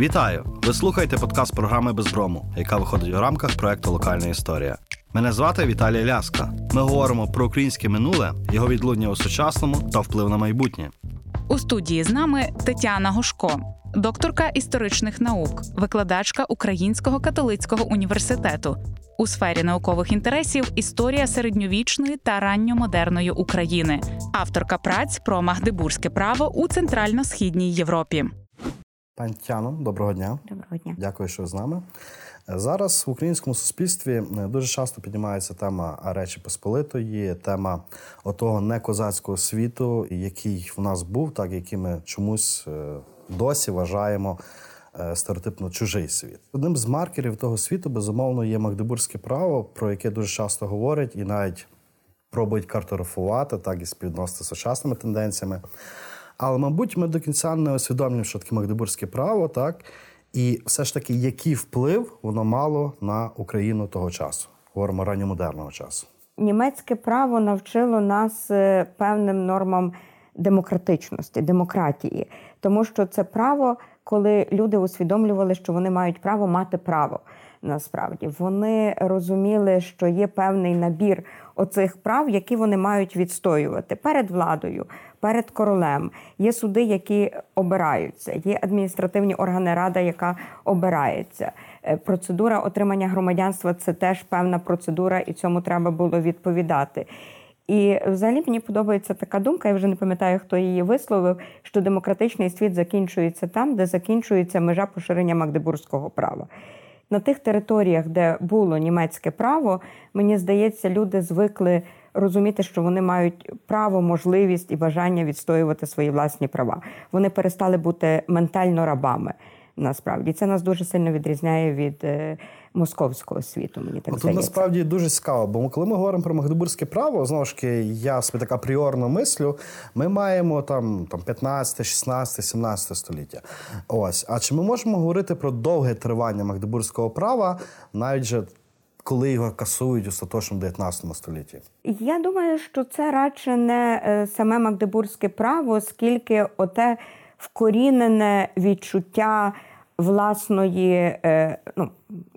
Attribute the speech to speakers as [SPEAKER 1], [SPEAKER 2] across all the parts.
[SPEAKER 1] Вітаю! Ви слухаєте подкаст програми Безброму, яка виходить у рамках проекту Локальна історія. Мене звати Віталій Ляска. Ми говоримо про українське минуле, його відлуння у сучасному та вплив на майбутнє.
[SPEAKER 2] У студії з нами Тетяна Гошко, докторка історичних наук, викладачка Українського католицького університету. У сфері наукових інтересів історія середньовічної та ранньомодерної України, авторка праць про магдебурзьке право у центрально-східній Європі.
[SPEAKER 1] Пані Тяно, доброго дня.
[SPEAKER 3] Доброго дня.
[SPEAKER 1] Дякую, що з нами. Зараз в українському суспільстві е, дуже часто піднімається тема Речі Посполитої, тема отого некозацького світу, який в нас був, так який ми чомусь е, досі вважаємо е, стереотипно чужий світ. Одним з маркерів того світу, безумовно, є Магдебурзьке право, про яке дуже часто говорять і навіть пробують картографувати, так і співвідносити з сучасними тенденціями. Але, мабуть, ми до кінця не усвідомлюємо, що таке Магдебурзьке право, так? І все ж таки, який вплив воно мало на Україну того часу, говоримо ранньомодерного часу.
[SPEAKER 3] Німецьке право навчило нас е, певним нормам демократичності, демократії, тому що це право, коли люди усвідомлювали, що вони мають право мати право. Насправді вони розуміли, що є певний набір оцих прав, які вони мають відстоювати перед владою, перед королем. Є суди, які обираються, є адміністративні органи рада, яка обирається. Е, процедура отримання громадянства це теж певна процедура, і цьому треба було відповідати. І взагалі мені подобається така думка, я вже не пам'ятаю, хто її висловив, що демократичний світ закінчується там, де закінчується межа поширення магдебурзького права. На тих територіях, де було німецьке право, мені здається, люди звикли розуміти, що вони мають право, можливість і бажання відстоювати свої власні права. Вони перестали бути ментально рабами. Насправді це нас дуже сильно відрізняє від е, московського світу. Мені так
[SPEAKER 1] Тут
[SPEAKER 3] здається.
[SPEAKER 1] насправді дуже цікаво, бо коли ми говоримо про магдебурзьке право, знову ж таки, я собі так апріорно мислю, ми маємо там, там 15, 16, 17 століття. Ось. А чи ми можемо говорити про довге тривання магдебурзького права, навіть же коли його касують остаточно в 19 столітті?
[SPEAKER 3] Я думаю, що це радше не е, саме магдебурзьке право, скільки оте вкорінене відчуття власної е, ну,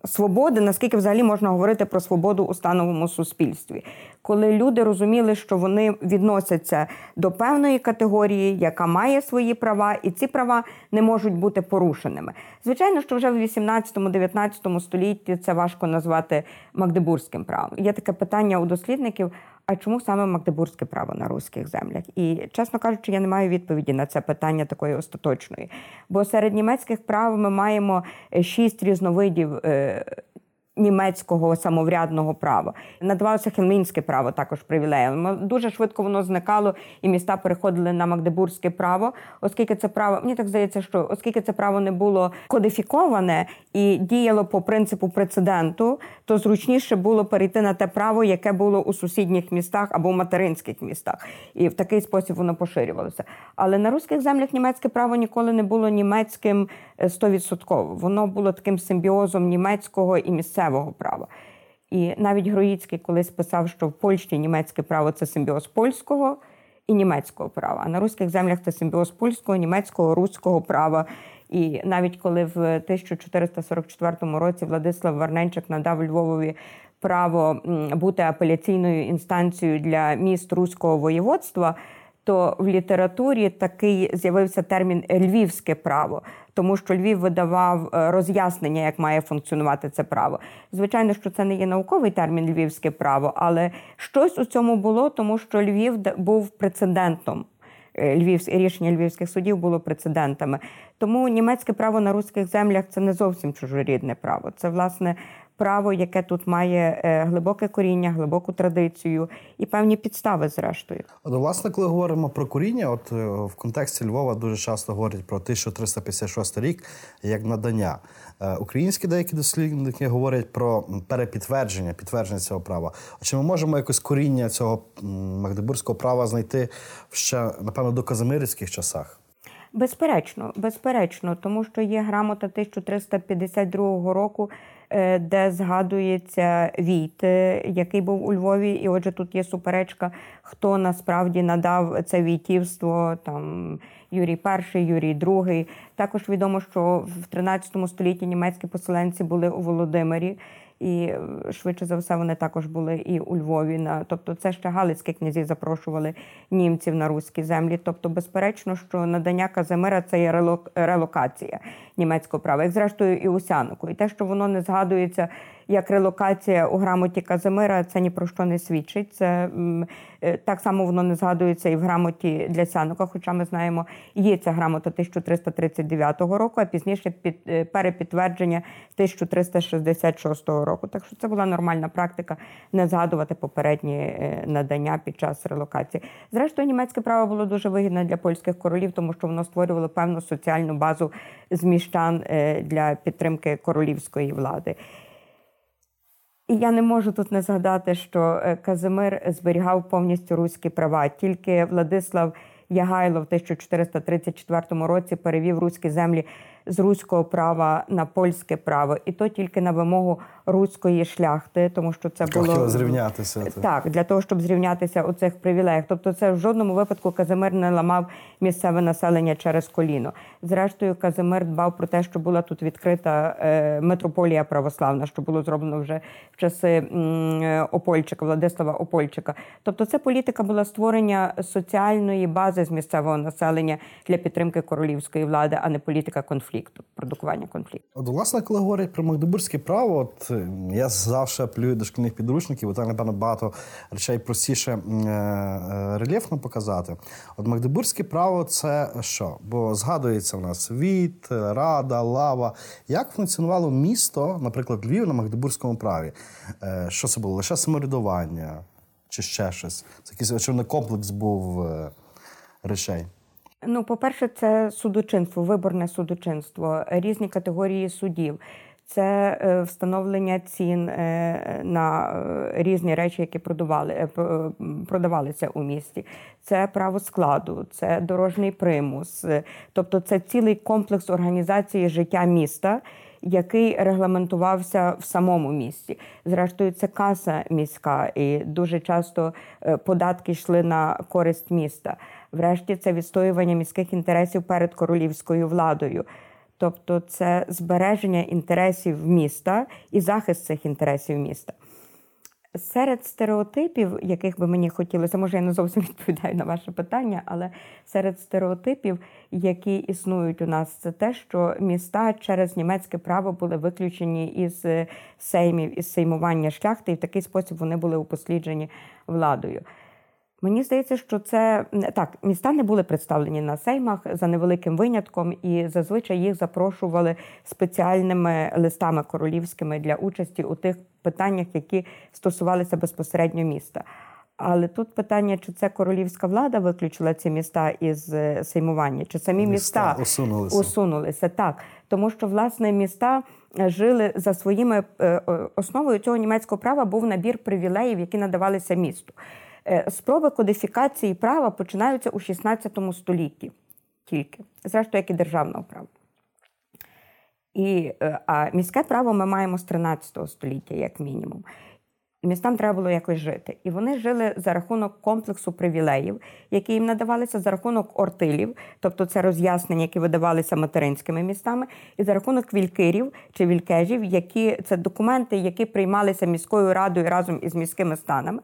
[SPEAKER 3] свободи, наскільки взагалі можна говорити про свободу у становому суспільстві, коли люди розуміли, що вони відносяться до певної категорії, яка має свої права, і ці права не можуть бути порушеними. Звичайно, що вже в 18-19 столітті це важко назвати магдебурзьким правом. Є таке питання у дослідників. А чому саме магдебурзьке право на руських землях? І, чесно кажучи, я не маю відповіді на це питання такої остаточної. Бо серед німецьких прав ми маємо шість різновидів е, німецького самоврядного права. Надавалося хельмінське право також привілеєм. Дуже швидко воно зникало, і міста переходили на магдебурзьке право, оскільки це право, мені так здається, що оскільки це право не було кодифіковане і діяло по принципу прецеденту, то зручніше було перейти на те право, яке було у сусідніх містах або в материнських містах. І в такий спосіб воно поширювалося. Але на руських землях німецьке право ніколи не було німецьким стовідсотково. Воно було таким симбіозом німецького і місцевого права. І навіть Гроїцький колись писав, що в Польщі німецьке право це симбіоз польського і німецького права. А на руських землях це симбіоз польського, німецького, руського права. І навіть коли в 1444 році Владислав Варненчик надав Львовові право бути апеляційною інстанцією для міст руського воєводства, то в літературі такий з'явився термін львівське право, тому що Львів видавав роз'яснення, як має функціонувати це право. Звичайно, що це не є науковий термін львівське право, але щось у цьому було, тому що Львів був прецедентом. Львів, рішення львівських судів було прецедентами. Тому німецьке право на руських землях це не зовсім чужорідне право. Це власне право, яке тут має глибоке коріння, глибоку традицію і певні підстави, зрештою.
[SPEAKER 1] От, власне, коли говоримо про коріння, от в контексті Львова дуже часто говорять про 1356 рік як надання. Українські деякі дослідники говорять про перепідтвердження, підтвердження цього права. А чи ми можемо якось коріння цього магдебурзького права знайти ще, напевно, до казимирівських часах?
[SPEAKER 3] Безперечно, безперечно, тому що є грамота 1352 року, е, де згадується Війт, е, який був у Львові, і отже, тут є суперечка, хто насправді надав це війтівство там. Юрій І, Юрій II. Також відомо, що в 13 столітті німецькі поселенці були у Володимирі і е, швидше за все вони також були і у Львові. На тобто, це ще Галицькі князі запрошували німців на руські землі. Тобто, безперечно, що надання Казимира це є релокація німецького права, як зрештою і Усянику. І те, що воно не згадується як релокація у грамоті Казимира, це ні про що не свідчить. Це е, так само воно не згадується і в грамоті для Сянука, хоча ми знаємо, є ця грамота 1339 року, а пізніше під е, перепідтвердження 1366 року. Так що це була нормальна практика не згадувати попередні е, надання під час релокації. Зрештою, німецьке право було дуже вигідне для польських королів, тому що воно створювало певну соціальну базу зміщан для підтримки королівської влади. І я не можу тут не згадати, що е, Казимир зберігав повністю руські права. Тільки Владислав Ягайло в 1434 році перевів руські землі з руського права на польське право, і то тільки на вимогу руської шляхти, тому що це було
[SPEAKER 1] зрівнятися
[SPEAKER 3] так для того, щоб зрівнятися у цих привілеях. Тобто, це в жодному випадку Казимир не ламав місцеве населення через коліно. Зрештою, Казимир дбав про те, що була тут відкрита е, митрополія православна, що було зроблено вже в часи Опольчика, Владислава Опольчика. Тобто, це політика була створення соціальної бази з місцевого населення для підтримки королівської влади, а не політика конфлікту, продукування конфлікту.
[SPEAKER 1] От, власне, коли говорять про магдебурзьке право, от я завжди плюю до шкільних підручників, бо там, напевно, багато речей простіше е, е, рельєфно показати. От Магдебурзьке право це що? Бо згадується в нас від, рада, лава. Як функціонувало місто, наприклад, Львів на Магдебурзькому праві? Е, що це було? Лише самоврядування чи ще щось? Це якийсь очевидно комплекс був речей.
[SPEAKER 3] Ну, по-перше, це судочинство, виборне судочинство, різні категорії судів. Це е, встановлення цін е, на е, різні речі, які продавали, продавалися у місті. Це право складу, це дорожній примус, тобто це цілий комплекс організації життя міста, який регламентувався в самому місті. Зрештою, це каса міська, і дуже часто податки йшли на користь міста. Врешті це відстоювання міських інтересів перед королівською владою. Тобто це збереження інтересів міста і захист цих інтересів міста. Серед стереотипів, яких би мені хотілося, може, я не зовсім відповідаю на ваше питання, але серед стереотипів, які існують у нас, це те, що міста через німецьке право були виключені із сеймів, із сеймування шляхти, і в такий спосіб вони були упосліджені владою. Мені здається, що це так, міста не були представлені на сеймах за невеликим винятком, і зазвичай їх запрошували спеціальними листами королівськими для участі у тих питаннях, які стосувалися безпосередньо міста. Але тут питання, чи це королівська влада виключила ці міста із е, сеймування, чи самі міста,
[SPEAKER 1] міста усунулися.
[SPEAKER 3] усунулися так, тому що власне міста е, жили за своїми е, основою цього німецького права був набір привілеїв, які надавалися місту. Е, спроби кодифікації права починаються у 16 столітті тільки, зрештою, як і державного права. І, е, А міське право ми маємо з 13 століття, як мінімум. Містам треба було якось жити. І вони жили за рахунок комплексу привілеїв, які їм надавалися за рахунок ортилів, тобто це роз'яснення, які видавалися материнськими містами, і за рахунок вількирів чи вількежів, які це документи, які приймалися міською радою разом із міськими станами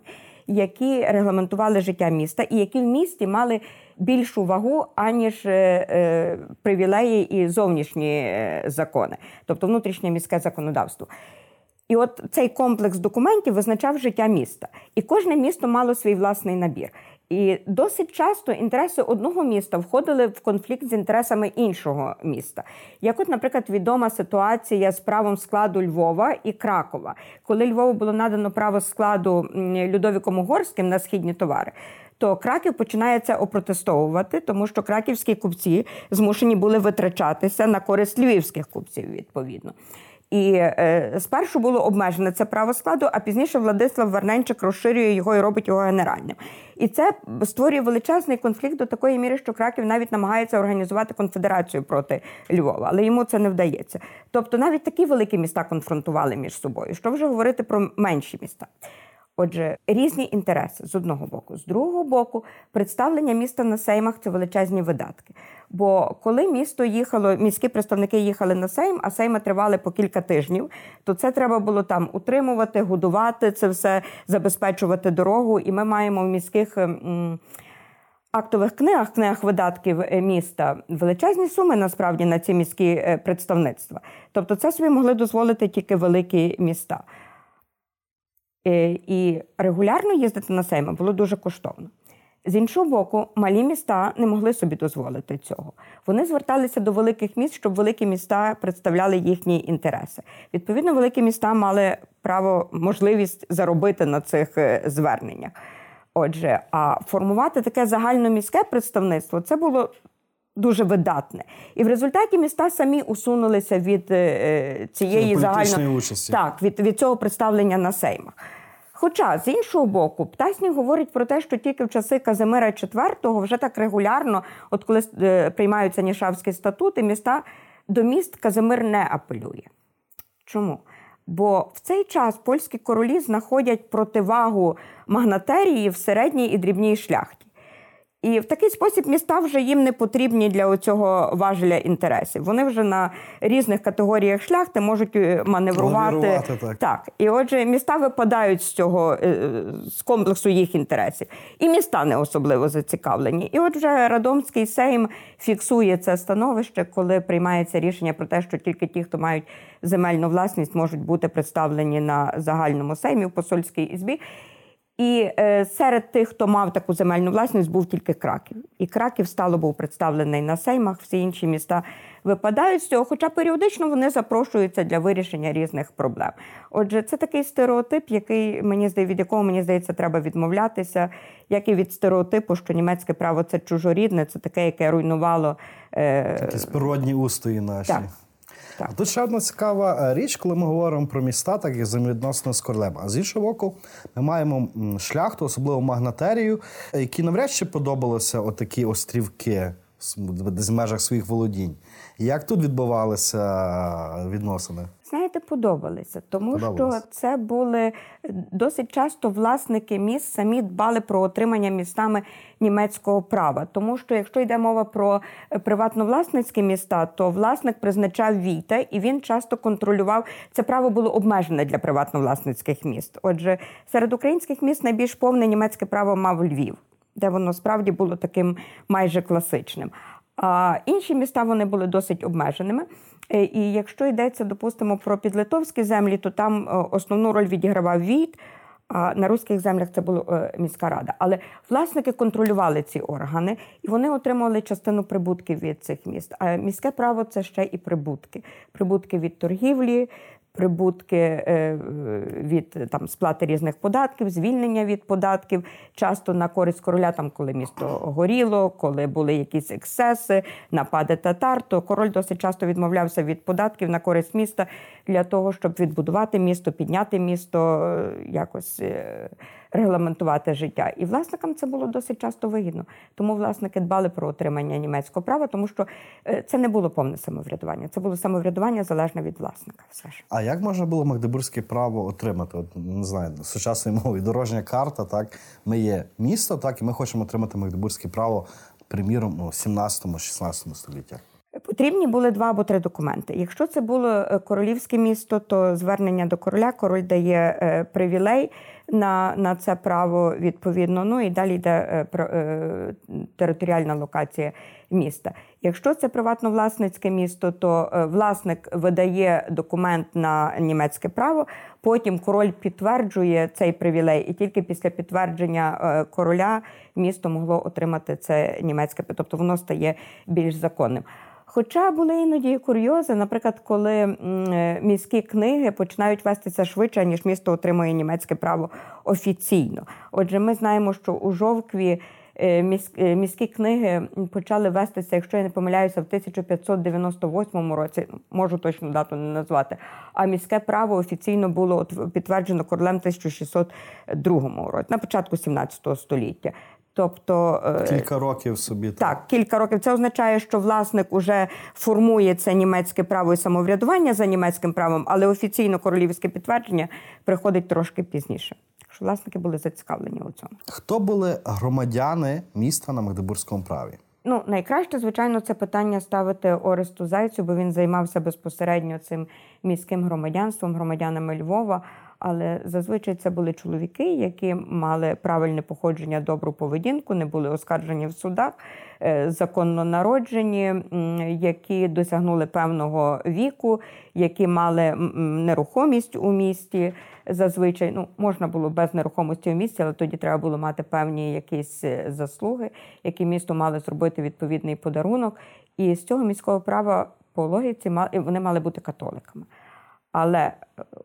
[SPEAKER 3] які регламентували життя міста, і які в місті мали більшу вагу, аніж е, е, привілеї і зовнішні е, закони, тобто внутрішнє міське законодавство. І от цей комплекс документів визначав життя міста, і кожне місто мало свій власний набір. І досить часто інтереси одного міста входили в конфлікт з інтересами іншого міста. Як, от, наприклад, відома ситуація з правом складу Львова і Кракова, коли Львову було надано право складу Людовіком Угорським на східні товари. То Краків починається опротестовувати, тому що краківські купці змушені були витрачатися на користь львівських купців відповідно. І е, спершу було обмежене це право складу, а пізніше Владислав Верненчик розширює його і робить його генеральним. І це створює величезний конфлікт до такої міри, що Краків навіть намагається організувати конфедерацію проти Львова, але йому це не вдається. Тобто навіть такі великі міста конфронтували між собою. Що вже говорити про менші міста? Отже, різні інтереси з одного боку, з другого боку, представлення міста на сеймах це величезні видатки. Бо коли місто їхало, міські представники їхали на сейм, а сейми тривали по кілька тижнів, то це треба було там утримувати, годувати це все, забезпечувати дорогу. І ми маємо в міських. Актових книгах, книгах видатків е, міста величезні суми насправді на ці міські е, представництва. Тобто, це собі могли дозволити тільки великі міста. Е, і регулярно їздити на сейми було дуже коштовно. З іншого боку, малі міста не могли собі дозволити цього. Вони зверталися до великих міст, щоб великі міста представляли їхні інтереси. Відповідно, великі міста мали право, можливість заробити на цих е, зверненнях. Отже, а формувати таке загальноміське представництво це було дуже видатне. І в результаті міста самі усунулися від е, цієї загальної
[SPEAKER 1] участі.
[SPEAKER 3] Так, від, від цього представлення на сеймах. Хоча, з іншого боку, Птасні говорить про те, що тільки в часи Казимира IV вже так регулярно, от коли е, приймаються Нішавські статути, міста до міст Казимир не апелює. Чому? Бо в цей час польські королі знаходять противагу магнатерії в середній і дрібній шляхті. І в такий спосіб міста вже їм не потрібні для цього важеля інтересів. Вони вже на різних категоріях шляхти можуть е, маневрувати.
[SPEAKER 1] Так.
[SPEAKER 3] так. І отже, міста випадають з цього е, з комплексу їх інтересів. І міста не особливо зацікавлені. І от вже Радомський Сейм фіксує це становище, коли приймається рішення про те, що тільки ті, хто мають земельну власність, можуть бути представлені на загальному сеймі в посольській ізбі. І е, серед тих, хто мав таку земельну власність, був тільки Краків. І Краків стало був представлений на сеймах, всі інші міста випадають з цього, хоча періодично вони запрошуються для вирішення різних проблем. Отже, це такий стереотип, який мені здається, від якого мені здається, треба відмовлятися, як і від стереотипу, що німецьке право це чужорідне, це таке, яке руйнувало. Е...
[SPEAKER 1] Якісь природні устої наші.
[SPEAKER 3] Так. Так.
[SPEAKER 1] Тут ще одна цікава е, річ, коли ми говоримо про міста, так і взаємовідносно з королем. А з іншого боку, ми маємо шляхту, особливо магнатерію, які навряд чи подобалися отакі острівки в межах своїх володінь. Як тут відбувалися відносини?
[SPEAKER 3] Знаєте, подобалися, тому що це були досить часто власники міст самі дбали про отримання містами німецького права. Тому що якщо йде мова про е, приватновласницькі міста, то власник призначав війта, і він часто контролював це право було обмежене для приватновласницьких міст. Отже, серед українських міст найбільш повне німецьке право мав Львів, де воно справді було таким майже класичним. А інші міста вони були досить обмеженими. Е, І якщо йдеться, допустимо, про підлитовські землі, то там е, основну роль відігравав війт. А на руських землях це була е, міська рада. Але власники контролювали ці органи, і вони отримували частину прибутків від цих міст. А міське право це ще і прибутки. Прибутки від торгівлі, прибутки е, від е, там сплати різних податків, звільнення від податків, часто на користь короля, там коли місто горіло, коли були якісь ексеси, напади татар, то король досить часто відмовлявся від податків на користь міста для того, щоб відбудувати місто, підняти місто, е, якось регламентувати життя. І власникам це було досить часто вигідно. Тому власники дбали про отримання німецького права, тому що е, це не було повне самоврядування. Це було самоврядування залежне від власника. Все ж.
[SPEAKER 1] А як можна було магдебурзьке право отримати? От, не знаю, сучасною мовою дорожня карта, так? Ми є місто, так, і ми хочемо отримати магдебурзьке право, приміром, в 17-16 століттях.
[SPEAKER 3] Потрібні були два або три документи. Якщо це було е, королівське місто, то звернення до короля король дає е, привілей на, на це право відповідно. Ну і далі йде е, про- е, територіальна локація міста. Якщо це приватновласницьке місто, то е, власник видає документ на німецьке право. Потім король підтверджує цей привілей, і тільки після підтвердження е, короля місто могло отримати це німецьке, тобто воно стає більш законним. Хоча були іноді курйози, наприклад, коли е, міські книги починають вестися швидше, ніж місто отримує німецьке право офіційно. Отже, ми знаємо, що у Жовкві е, е, міські книги почали вестися, якщо я не помиляюся, в 1598 році, можу точну дату не назвати. А міське право офіційно було підтверджено королем 1602 році, на початку 17 століття. Тобто е,
[SPEAKER 1] Кілька років собі
[SPEAKER 3] так, кілька років. Це означає, що власник уже формує це німецьке право і самоврядування за німецьким правом, але офіційно королівське підтвердження приходить трошки пізніше. Що власники були зацікавлені у цьому.
[SPEAKER 1] Хто були громадяни міста на Магдебурзькому праві?
[SPEAKER 3] Ну, найкраще, звичайно, це питання ставити Оресту Зайцю, бо він займався безпосередньо цим міським громадянством, громадянами Львова. Але зазвичай це були чоловіки, які мали правильне походження, добру поведінку, не були оскаржені в судах, е, законно народжені, які досягнули певного віку, які мали нерухомість у місті. Зазвичай ну можна було без нерухомості в місті, але тоді треба було мати певні якісь е, заслуги, які місто мали зробити відповідний подарунок. І з цього міського права по логіці ма- вони мали бути католиками. Але е,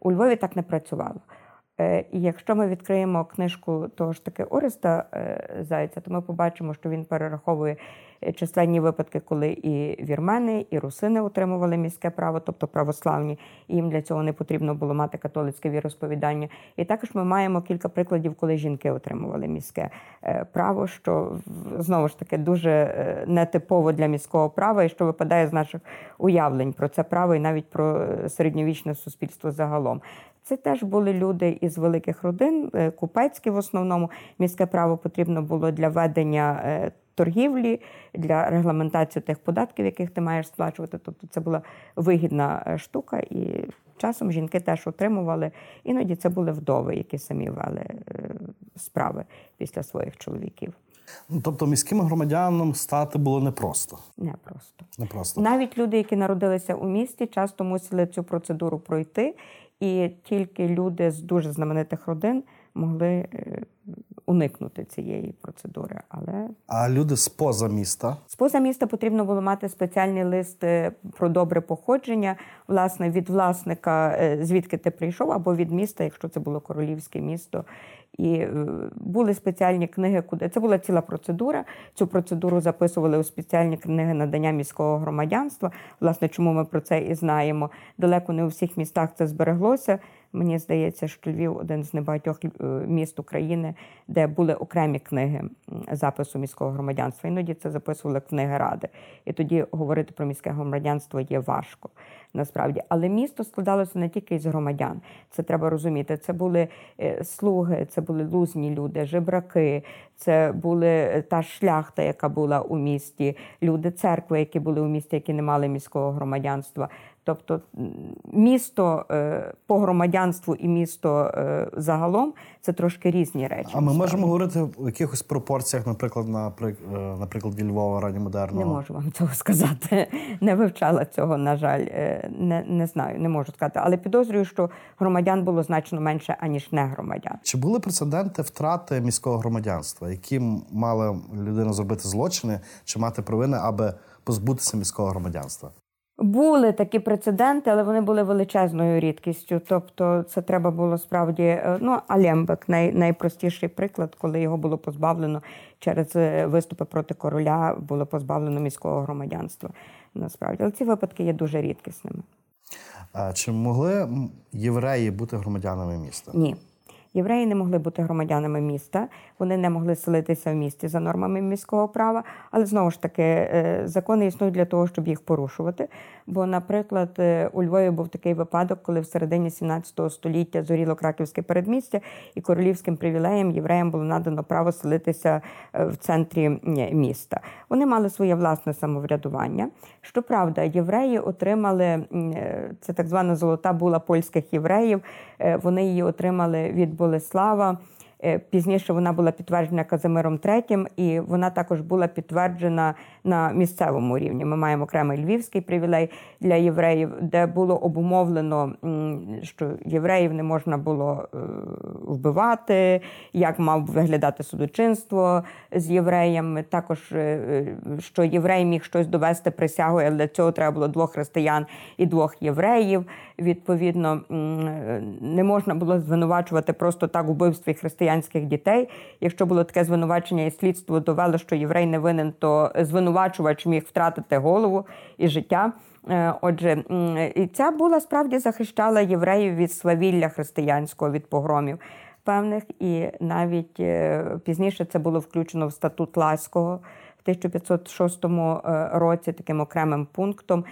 [SPEAKER 3] у Львові так не працювало. Е, І якщо ми відкриємо книжку того ж таки Ореста е, Зайця, то ми побачимо, що він перераховує численні випадки, коли і вірмени, і русини отримували міське право, тобто православні, і їм для цього не потрібно було мати католицьке віросповідання. І також ми маємо кілька прикладів, коли жінки отримували міське е, право, що знову ж таки дуже е, нетипово для міського права, і що випадає з наших уявлень про це право і навіть про е, середньовічне суспільство загалом. Це теж були люди із великих родин, е, купецькі в основному. Міське право потрібно було для ведення е, торгівлі, для регламентації тих податків, яких ти маєш сплачувати. Тобто це була вигідна е, штука, і часом жінки теж отримували. Іноді це були вдови, які самі вели е, справи після своїх чоловіків.
[SPEAKER 1] Ну, тобто міським громадянам стати було непросто.
[SPEAKER 3] Не просто.
[SPEAKER 1] Непросто.
[SPEAKER 3] Навіть люди, які народилися у місті, часто мусили цю процедуру пройти, і тільки люди з дуже знаменитих родин могли е, уникнути цієї процедури. Але
[SPEAKER 1] А люди з поза міста
[SPEAKER 3] Споза міста потрібно було мати спеціальний лист е, про добре походження, власне, від власника, е, звідки ти прийшов, або від міста, якщо це було королівське місто. І е, були спеціальні книги, куди це була ціла процедура. Цю процедуру записували у спеціальні книги надання міського громадянства. Власне, чому ми про це і знаємо. Далеко не у всіх містах це збереглося. Мені здається, що Львів один з небагатьох е, міст України, де були окремі книги запису міського громадянства. Іноді це записували книги ради. І тоді говорити про міське громадянство є важко насправді. Але місто складалося не тільки із громадян. Це треба розуміти. Це були е, слуги, це були лузні люди, жебраки, це були е, та шляхта, яка була у місті, люди церкви, які були у місті, які не мали міського громадянства. Тобто місто е, по громадянству і місто е, загалом це трошки різні речі.
[SPEAKER 1] А ми
[SPEAKER 3] насправді.
[SPEAKER 1] можемо говорити в якихось пропорціях, наприклад, на е, на прикладі Львова ранньомодерного?
[SPEAKER 3] Не можу вам цього сказати. Не вивчала цього, на жаль, не, не знаю, не можу сказати. Але підозрюю, що громадян було значно менше, аніж не громадян.
[SPEAKER 1] Чи були прецеденти втрати міського громадянства, які мала людина зробити злочини чи мати провини, аби позбутися міського громадянства?
[SPEAKER 3] Були такі прецеденти, але вони були величезною рідкістю. Тобто, це треба було справді. е, Ну, Алємбек най, найпростіший приклад, коли його було позбавлено через е, виступи проти короля, було позбавлено міського громадянства. Насправді, але ці випадки є дуже рідкісними.
[SPEAKER 1] А Чи могли євреї бути громадянами міста?
[SPEAKER 3] Ні. Євреї не могли бути громадянами міста, вони не могли селитися в місті за нормами міського права, але знову ж таки е, закони існують для того, щоб їх порушувати. Бо, наприклад, е, у Львові був такий випадок, коли в середині 17 століття зоріло краківське передмістя, і королівським привілеєм євреям було надано право селитися е, в центрі міста. Вони мали своє власне самоврядування. Щоправда, євреї отримали е, це так звана золота була польських євреїв. Е, Вони її отримали від Болеслава. Е, Пізніше вона була підтверджена Казимиром III, і вона також була підтверджена на місцевому рівні. Ми маємо окремий львівський привілей для євреїв, де було обумовлено, що євреїв не можна було е, вбивати, як мав виглядати судочинство з євреями. Також е, що єврей міг щось довести присягою, але для цього треба було двох християн і двох євреїв. Відповідно, не можна було звинувачувати просто так у вбивстві християнських дітей. Якщо було таке звинувачення, і слідство довело, що єврей не винен, то звинувачувач міг втратити голову і життя. Е, отже, і ця була справді захищала євреїв від свавілля християнського, від погромів певних, і навіть е, пізніше це було включено в статут Ласького в 1506 е, році таким окремим пунктом.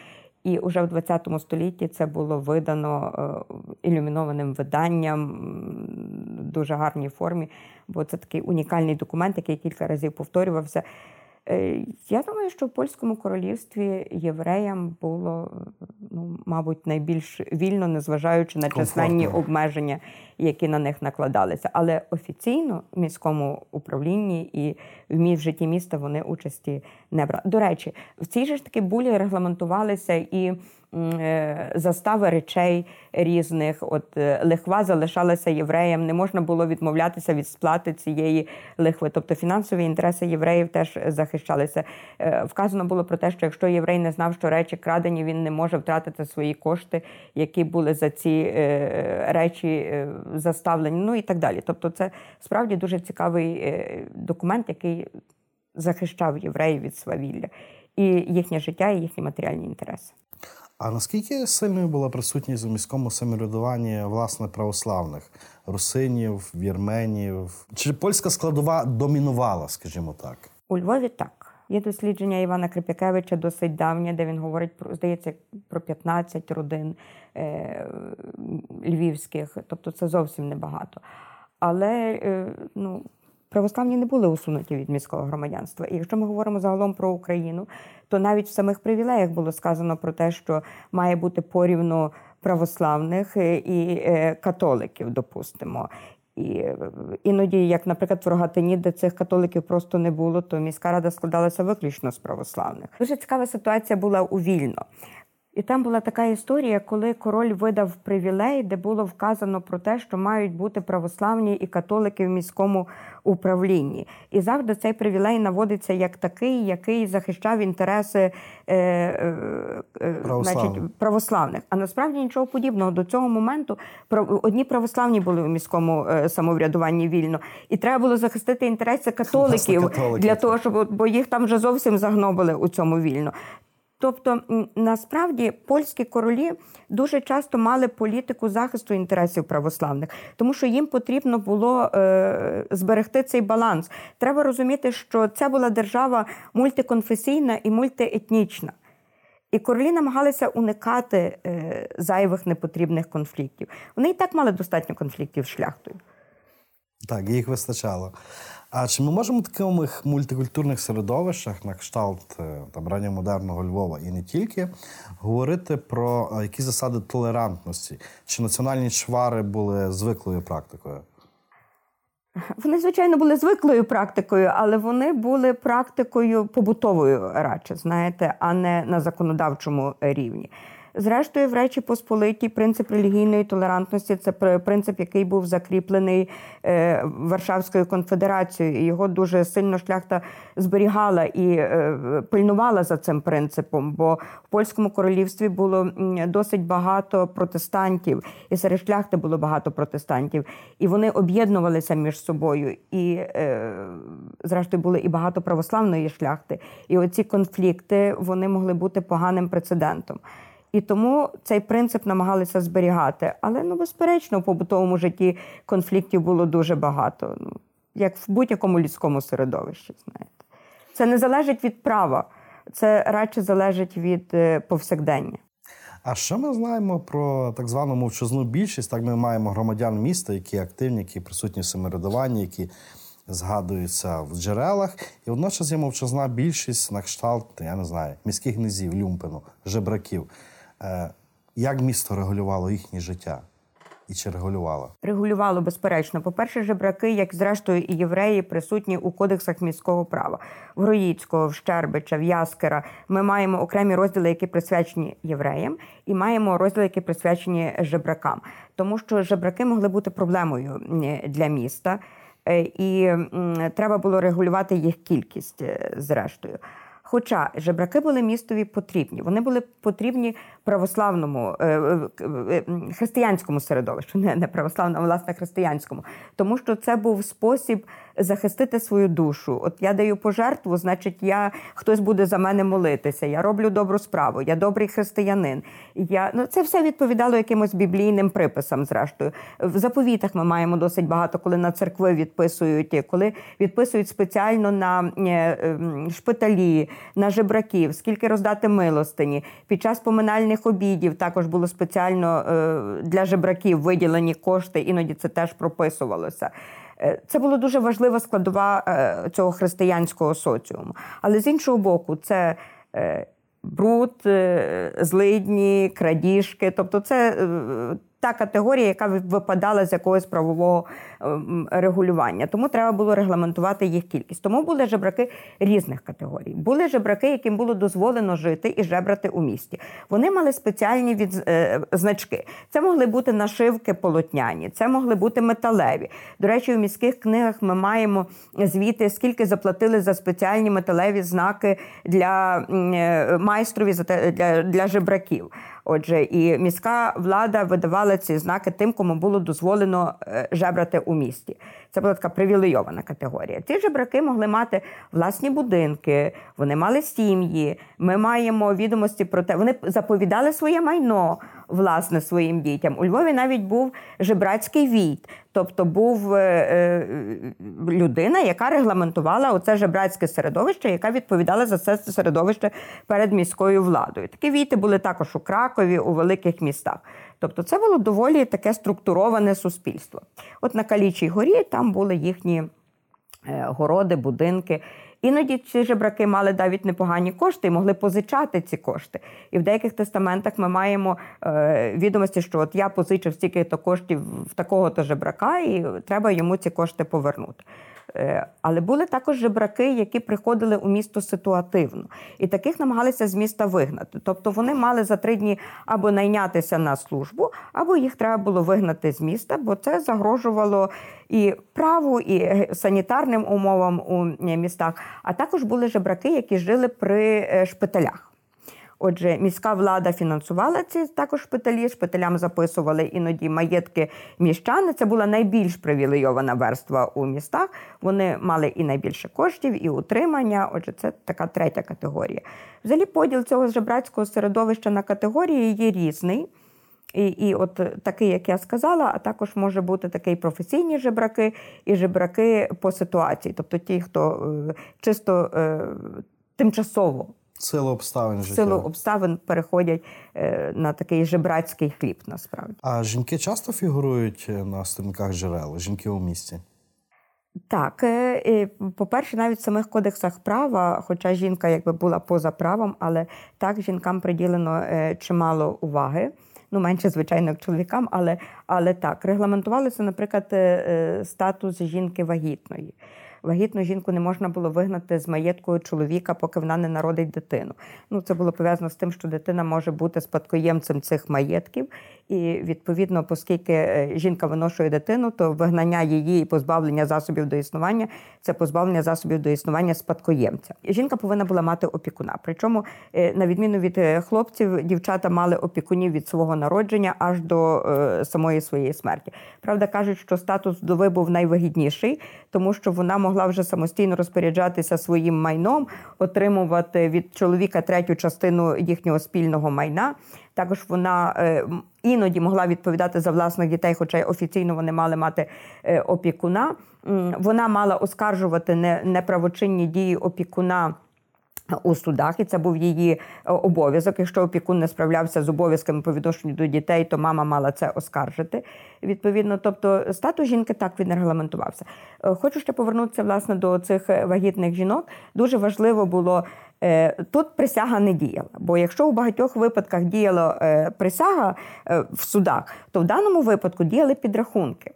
[SPEAKER 3] І вже в 20 столітті це було видано ілюмінованим виданням в дуже гарній формі, бо це такий унікальний документ, який кілька разів повторювався. Е, я думаю, що в польському королівстві євреям було, ну, мабуть, найбільш вільно, незважаючи на численні обмеження, які на них накладалися. Але офіційно в міському управлінні і в житті міста вони участі не брали. До речі, в цій же ж таки булі регламентувалися і. Е, застави речей різних. От е, лихва залишалася євреям, не можна було відмовлятися від сплати цієї лихви. Тобто фінансові інтереси євреїв теж захищалися. Е, вказано було про те, що якщо єврей не знав, що речі крадені, він не може втратити свої кошти, які були за ці речі заставлені. Ну і так далі. Тобто, це справді дуже цікавий документ, який захищав євреїв від свавілля. І їхнє життя, і їхні матеріальні інтереси.
[SPEAKER 1] А наскільки сильною була присутність у міському самоврядуванні власне православних русинів, вірменів? Чи польська складова домінувала, скажімо так?
[SPEAKER 3] У Львові так. Є дослідження Івана Крипякевича досить давнє, де він говорить про здається про 15 родин е, львівських, тобто це зовсім небагато. Але е, ну, православні не були усунуті від міського громадянства. І якщо ми говоримо загалом про Україну, то навіть в самих привілеях було сказано про те, що має бути порівну православних е, і е, католиків, допустимо. І е, іноді, як, наприклад, в Рогатині, де цих католиків просто не було, то міська рада складалася виключно з православних. Дуже цікава ситуація була у Вільно. І там була така історія, коли король видав привілей, де було вказано про те, що мають бути православні і католики в міському управлінні. І завжди цей привілей наводиться як такий, який захищав інтереси е, е,
[SPEAKER 1] е православних.
[SPEAKER 3] значить, православних. А насправді нічого подібного до цього моменту одні православні були у міському е, самоврядуванні вільно, і треба було захистити інтереси католиків для того, щоб бо їх там вже зовсім загнобили у цьому вільно. Тобто, насправді польські королі дуже часто мали політику захисту інтересів православних, тому що їм потрібно було е, зберегти цей баланс. Треба розуміти, що це була держава мультиконфесійна і мультиетнічна. І королі намагалися уникати е, зайвих непотрібних конфліктів. Вони і так мали достатньо конфліктів з шляхтою.
[SPEAKER 1] Так, їх вистачало. А чи ми можемо в таких мультикультурних середовищах, на кшталт е, там ранньомодерного Львова і не тільки, говорити про е, які засади толерантності? Чи національні чвари були звиклою практикою?
[SPEAKER 3] Вони, звичайно, були звиклою практикою, але вони були практикою побутовою радше, знаєте, а не на законодавчому рівні. Зрештою, в Речі Посполитій принцип релігійної толерантності це принцип, який був закріплений е, Варшавською конфедерацією. Його дуже сильно шляхта зберігала і е, пильнувала за цим принципом, бо в польському королівстві було досить багато протестантів, і серед шляхти було багато протестантів, і вони об'єднувалися між собою. І, е, зрештою, були і багато православної шляхти. І оці конфлікти вони могли бути поганим прецедентом. І тому цей принцип намагалися зберігати. Але ну, безперечно, в побутовому житті конфліктів було дуже багато, ну, як в будь-якому людському середовищі. знаєте. Це не залежить від права, це радше залежить від е, повсякдення.
[SPEAKER 1] А що ми знаємо про так звану мовчазну більшість? Так ми маємо громадян міста, які активні, які присутні в самоврядуванні, які згадуються в джерелах. І водночас є мовчазна більшість на кшталт, я не знаю, міських низів, люмпену, жебраків. Е, як місто регулювало їхнє життя, і чи регулювала?
[SPEAKER 3] Регулювало безперечно. По-перше, жебраки, як зрештою і євреї, присутні у кодексах міського права в Гроїцького, в Щербича, в Яскера. Ми маємо окремі розділи, які присвячені євреям, і маємо розділи, які присвячені жебракам, тому що жебраки могли бути проблемою для міста. Е, і треба було регулювати їх кількість е, зрештою. Хоча жебраки були містові потрібні, вони були потрібні православному е, християнському середовищу, не православному, а власне християнському, тому що це був спосіб захистити свою душу. От я даю пожертву, значить, я хтось буде за мене молитися. Я роблю добру справу, я добрий християнин. Я ну це все відповідало якимось біблійним приписам. Зрештою, в заповітах ми маємо досить багато, коли на церкви відписують, коли відписують спеціально на е, ем, шпиталі, на жебраків, скільки роздати милостині. Під час поминальних обідів також було спеціально е, для жебраків виділені кошти, іноді це теж прописувалося. Е, це була дуже важлива складова е, цього християнського соціуму. Але з іншого боку, це е, бруд, злидні, крадіжки, тобто це та категорія, яка випадала з якогось правового ем, регулювання. Тому треба було регламентувати їх кількість. Тому були жебраки різних категорій. Були жебраки, яким було дозволено жити і жебрати у місті. Вони мали спеціальні від... Е, значки. Це могли бути нашивки полотняні, це могли бути металеві. До речі, у міських книгах ми маємо звіти, скільки заплатили за спеціальні металеві знаки для е, майстрові для, для жебраків. Отже, і міська влада видавала ці знаки тим, кому було дозволено е, жебрати у місті. Це була така привілейована категорія. Ці жебраки могли мати власні будинки, вони мали сім'ї. Ми маємо відомості про те, вони заповідали своє майно власне своїм дітям. У Львові навіть був жебрацький війт, тобто був е, е, людина, яка регламентувала оце жебрацьке середовище, яка відповідала за це середовище перед міською владою. Такі війти були також у Кракові, у великих містах. Тобто, це було доволі таке структуроване суспільство. От на Калічій горі там були їхні е, городи, будинки. Іноді ці жебраки мали навіть непогані кошти і могли позичати ці кошти. І в деяких тестаментах ми маємо е, відомості, що от я позичив стільки-то коштів в такого-то жебрака, і треба йому ці кошти повернути. Е, але були також жебраки, які приходили у місто ситуативно, і таких намагалися з міста вигнати. Тобто вони мали за три дні або найнятися на службу, або їх треба було вигнати з міста, бо це загрожувало і праву, і санітарним умовам у містах. А також були жебраки, які жили при е, шпиталях. Отже, міська влада фінансувала ці також шпиталі. Шпиталям записували іноді маєтки міщани. Це була найбільш привілейована верства у містах. Вони мали і найбільше коштів, і утримання. Отже, це така третя категорія. Взагалі, поділ цього жебрацького середовища на категорії є різний. І і от такий, як я сказала, а також може бути такий професійні жебраки і жебраки по ситуації, тобто ті, хто е, чисто е, тимчасово
[SPEAKER 1] Силу обставин життя.
[SPEAKER 3] силу обставин переходять е, на такий жебрацький хліб. Насправді,
[SPEAKER 1] а жінки часто фігурують на сторінках джерел, жінки у місті.
[SPEAKER 3] Так, е, по-перше, навіть в самих кодексах права, хоча жінка якби була поза правом, але так жінкам приділено е, чимало уваги. Ну, менше, звичайно, як чоловікам, але але так, регламентувалося, наприклад, статус жінки вагітної вагітну жінку не можна було вигнати з маєтку чоловіка, поки вона не народить дитину. Ну це було пов'язано з тим, що дитина може бути спадкоємцем цих маєтків, і відповідно, оскільки е, жінка виношує дитину, то вигнання її і позбавлення засобів до існування це позбавлення засобів до існування спадкоємця. Жінка повинна була мати опікуна. Причому, е, на відміну від е, хлопців, дівчата мали опікунів від свого народження аж до самої своєї смерті. Правда, кажуть, що статус вдови був найвигідніший, тому що вона могла вже самостійно розпоряджатися своїм майном, отримувати від чоловіка третю частину їхнього спільного майна. Також вона е, іноді могла відповідати за власних дітей, хоча й офіційно вони мали мати е, опікуна. Вона мала оскаржувати неправочинні дії опікуна. У судах, і це був її е, обов'язок. Якщо опікун не справлявся з обов'язками по відношенню до дітей, то мама мала це оскаржити. Відповідно, тобто статус жінки так він регламентувався. Е, хочу ще повернутися власне до цих вагітних жінок. Дуже важливо було. Е, тут присяга не діяла, бо якщо у багатьох випадках діяла присяга в судах, то в даному випадку діяли підрахунки.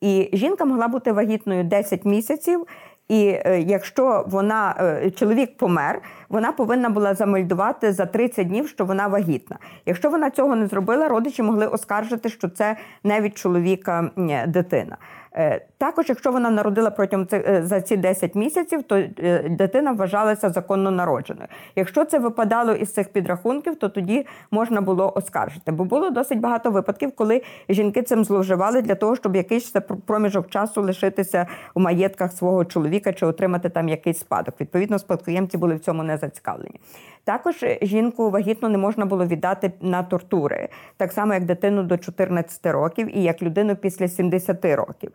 [SPEAKER 3] І жінка могла бути вагітною 10 місяців і е, якщо вона е, чоловік помер, вона повинна була замельдувати за 30 днів, що вона вагітна. Якщо вона цього не зробила, родичі могли оскаржити, що це не від чоловіка дитина. Е, також, якщо вона народила протягом цих е, за ці 10 місяців, то е, дитина вважалася законно народженою. Якщо це випадало із цих підрахунків, то тоді можна було оскаржити. Бо було досить багато випадків, коли жінки цим зловживали для того, щоб якийсь проміжок часу лишитися у маєтках свого чоловіка чи отримати там якийсь спадок. Відповідно, спадкоємці були в цьому не зацікавлені. Також жінку вагітну не можна було віддати на тортури, так само як дитину до 14 років і як людину після 70 років.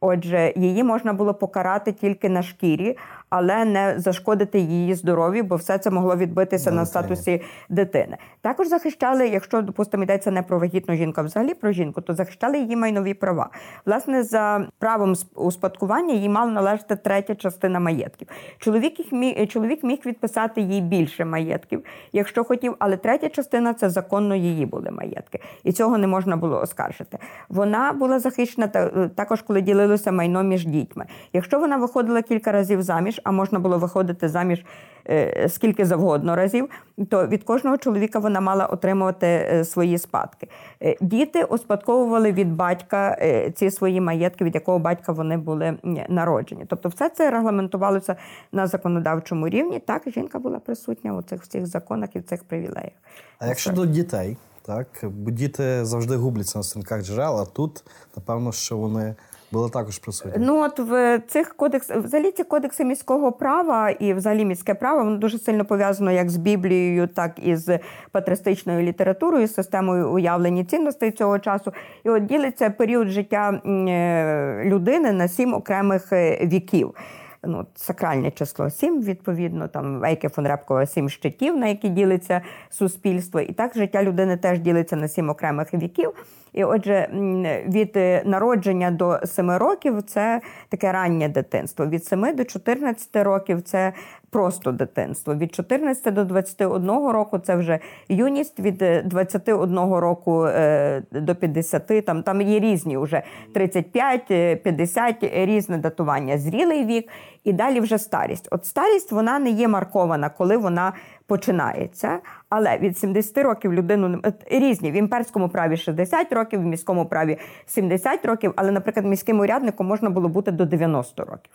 [SPEAKER 3] Отже, її можна було покарати тільки на шкірі, але не зашкодити її здоров'ю, бо все це могло відбитися на статусі дитини. Також захищали, якщо допустимо йдеться не про вагітну жінку, а взагалі про жінку, то захищали її майнові права. Власне, за правом успадкування їй мала належати третя частина маєтків. Чоловік їх міг, чоловік міг відписати їй більше маєтків, якщо хотів, але третя частина це законно її були маєтки, і цього не можна було оскаржити. Вона була захищена також, коли ділилося майно між дітьми. Якщо вона виходила кілька разів заміж заміж, а можна було виходити заміж е, скільки завгодно разів, то від кожного чоловіка вона мала отримувати е, свої спадки. Е, діти успадковували від батька ці свої маєтки, від якого батька вони були народжені. Тобто, все це регламентувалося на законодавчому рівні. Так, жінка була присутня у цих всіх законах і в цих привілеях.
[SPEAKER 1] А якщо до дітей, так бо діти завжди губляться на сторінках джерел, а тут напевно, що вони були також присутні.
[SPEAKER 3] Ну от в цих кодексах, взагалі ці кодекси міського права і взагалі міське право воно дуже сильно пов'язано як з Біблією, так і з патристичною літературою, системою уявлення цінностей цього часу. І от ділиться період життя е, людини на сім окремих е, віків. Ну, Сакральне число сім, відповідно, там Вейке фон Репкова сім щитів, на які ділиться суспільство. І так життя людини теж ділиться на сім окремих віків. І отже, від е, народження до 7 років це таке раннє дитинство. Від 7 до 14 років це просто дитинство. Від 14 до 21 року це вже юність, від 21 е, року е, до 50, там там є різні вже 35, 50, різне датування, зрілий вік, і далі вже старість. От старість вона не є маркована, коли вона починається. Але від 70 років людину різні в імперському праві 60 років, в міському праві 70 років, але, наприклад, міським урядником можна було бути до 90 років.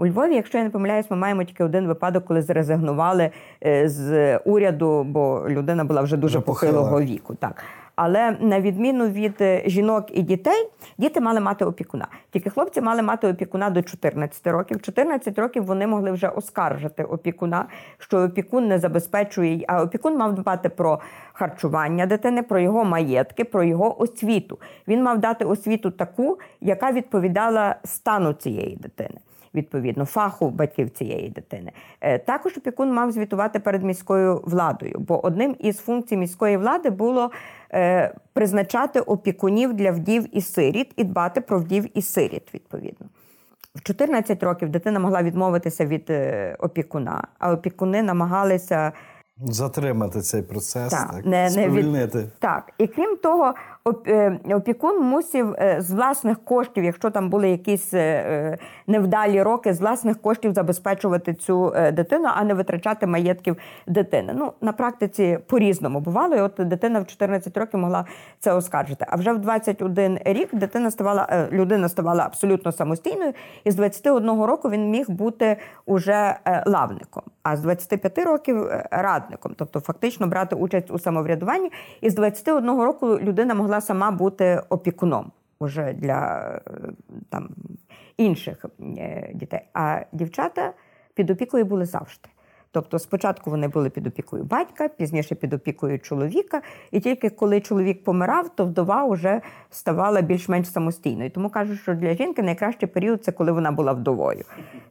[SPEAKER 3] У Львові, якщо я не помиляюсь, ми маємо тільки один випадок, коли зрезигнували е, з уряду, бо людина була вже дуже похилого віку. Так. Але на відміну від е, жінок і дітей, діти мали мати опікуна. Тільки хлопці мали мати опікуна до 14 років. 14 років вони могли вже оскаржити опікуна, що опікун не забезпечує, а опікун мав дбати про харчування дитини, про його маєтки, про його освіту. Він мав дати освіту таку, яка відповідала стану цієї дитини відповідно фаху батьків цієї дитини. Е, також опікун мав звітувати перед міською владою, бо одним із функцій міської влади було е, призначати опікунів для вдів і сиріт і дбати про вдів і сиріт відповідно. В 14 років дитина могла відмовитися від е, опікуна, а опікуни намагалися
[SPEAKER 1] затримати цей процес,
[SPEAKER 3] так,
[SPEAKER 1] так,
[SPEAKER 3] не. Не від... Так, і крім того, опікун мусив е, з власних коштів, якщо там були якісь е, невдалі роки, з власних коштів забезпечувати цю дитину, а не витрачати маєтків дитини. Ну на практиці по-різному бувало. і От дитина в 14 років могла це оскаржити. А вже в 21 рік дитина ставала людина ставала абсолютно самостійною, і з 21 року він міг бути уже лавником. А з 25 років радником, тобто фактично брати участь у самоврядуванні, і з 21 року людина могла могла сама бути опікуном уже для там, інших е, дітей. А дівчата під опікою були завжди. Тобто спочатку вони були під опікою батька, пізніше під опікою чоловіка, і тільки коли чоловік помирав, то вдова вже ставала більш-менш самостійною. Тому кажуть, що для жінки найкращий період це коли вона була вдовою.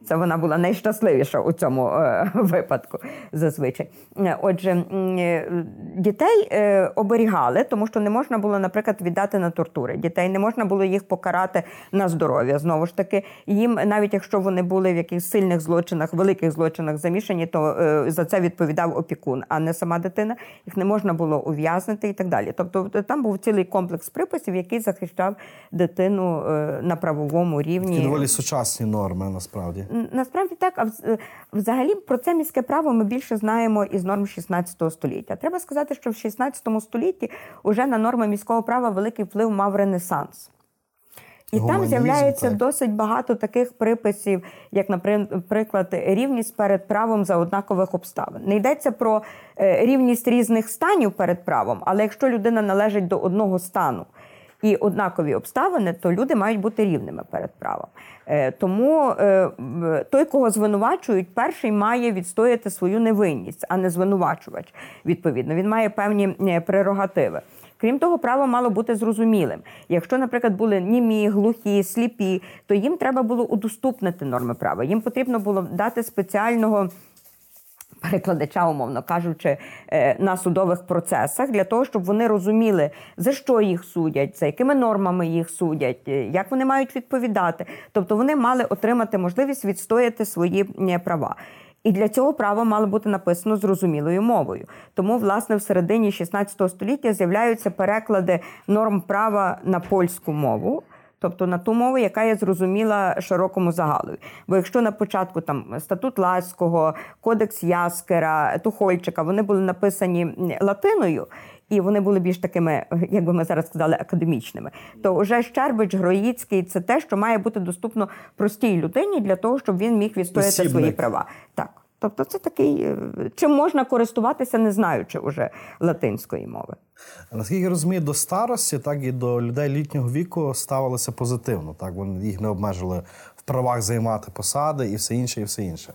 [SPEAKER 3] Це вона була найщасливіша у цьому е, випадку зазвичай. Е, Отже, е, дітей е, оберігали, тому що не можна було, наприклад, віддати на тортури. Дітей не можна було їх покарати на здоров'я. Знову ж таки, їм, навіть якщо вони були в якихось сильних злочинах, великих злочинах замішані, то е, за це відповідав опікун, а не сама дитина. Їх не можна було ув'язнити і так далі. Тобто, е, там був цілий комплекс приписів, який захищав дитину е, на правовому рівні.
[SPEAKER 1] Такі доволі сучасні норми, насправді.
[SPEAKER 3] Насправді так, а взагалі про це міське право ми більше знаємо із норм 16 століття. Треба сказати, що в 16 столітті уже на норми міського права великий вплив мав Ренесанс. І там з'являється
[SPEAKER 1] так.
[SPEAKER 3] досить багато таких приписів, як, наприклад, рівність перед правом за однакових обставин. Не йдеться про е, рівність різних станів перед правом, але якщо людина належить до одного стану і однакові обставини, то люди мають бути рівними перед правом. Е, Тому е, той, кого звинувачують, перший має відстояти свою невинність, а не звинувачувач. Відповідно, він має певні прерогативи. Крім того, право мало бути зрозумілим. Якщо, наприклад, були німі, глухі, сліпі, то їм треба було удоступнити норми права. Їм потрібно було дати спеціального. Перекладача, умовно кажучи, е, на судових процесах для того, щоб вони розуміли, за що їх судять, за якими нормами їх судять, е, як вони мають відповідати. Тобто вони мали отримати можливість відстояти свої е, права. І для цього право мало бути написано зрозумілою мовою. Тому, власне, в середині 16 століття з'являються переклади норм права на польську мову. Тобто на ту мову, яка є зрозуміла широкому загалу. Бо якщо на початку там статут Ласького, Кодекс Яскера, Тухольчика, вони були написані латиною, і вони були більш такими, як би ми зараз сказали, академічними, то вже Щербич, Гроїцький це те, що має бути доступно простій людині для того, щоб він міг відстояти свої права. Так. Тобто це такий, е, чим можна користуватися, не знаючи уже латинської мови.
[SPEAKER 1] Наскільки я розумію, до старості, так і до людей літнього віку ставилося позитивно. Так вони їх не обмежили в правах займати посади і все інше, і все інше.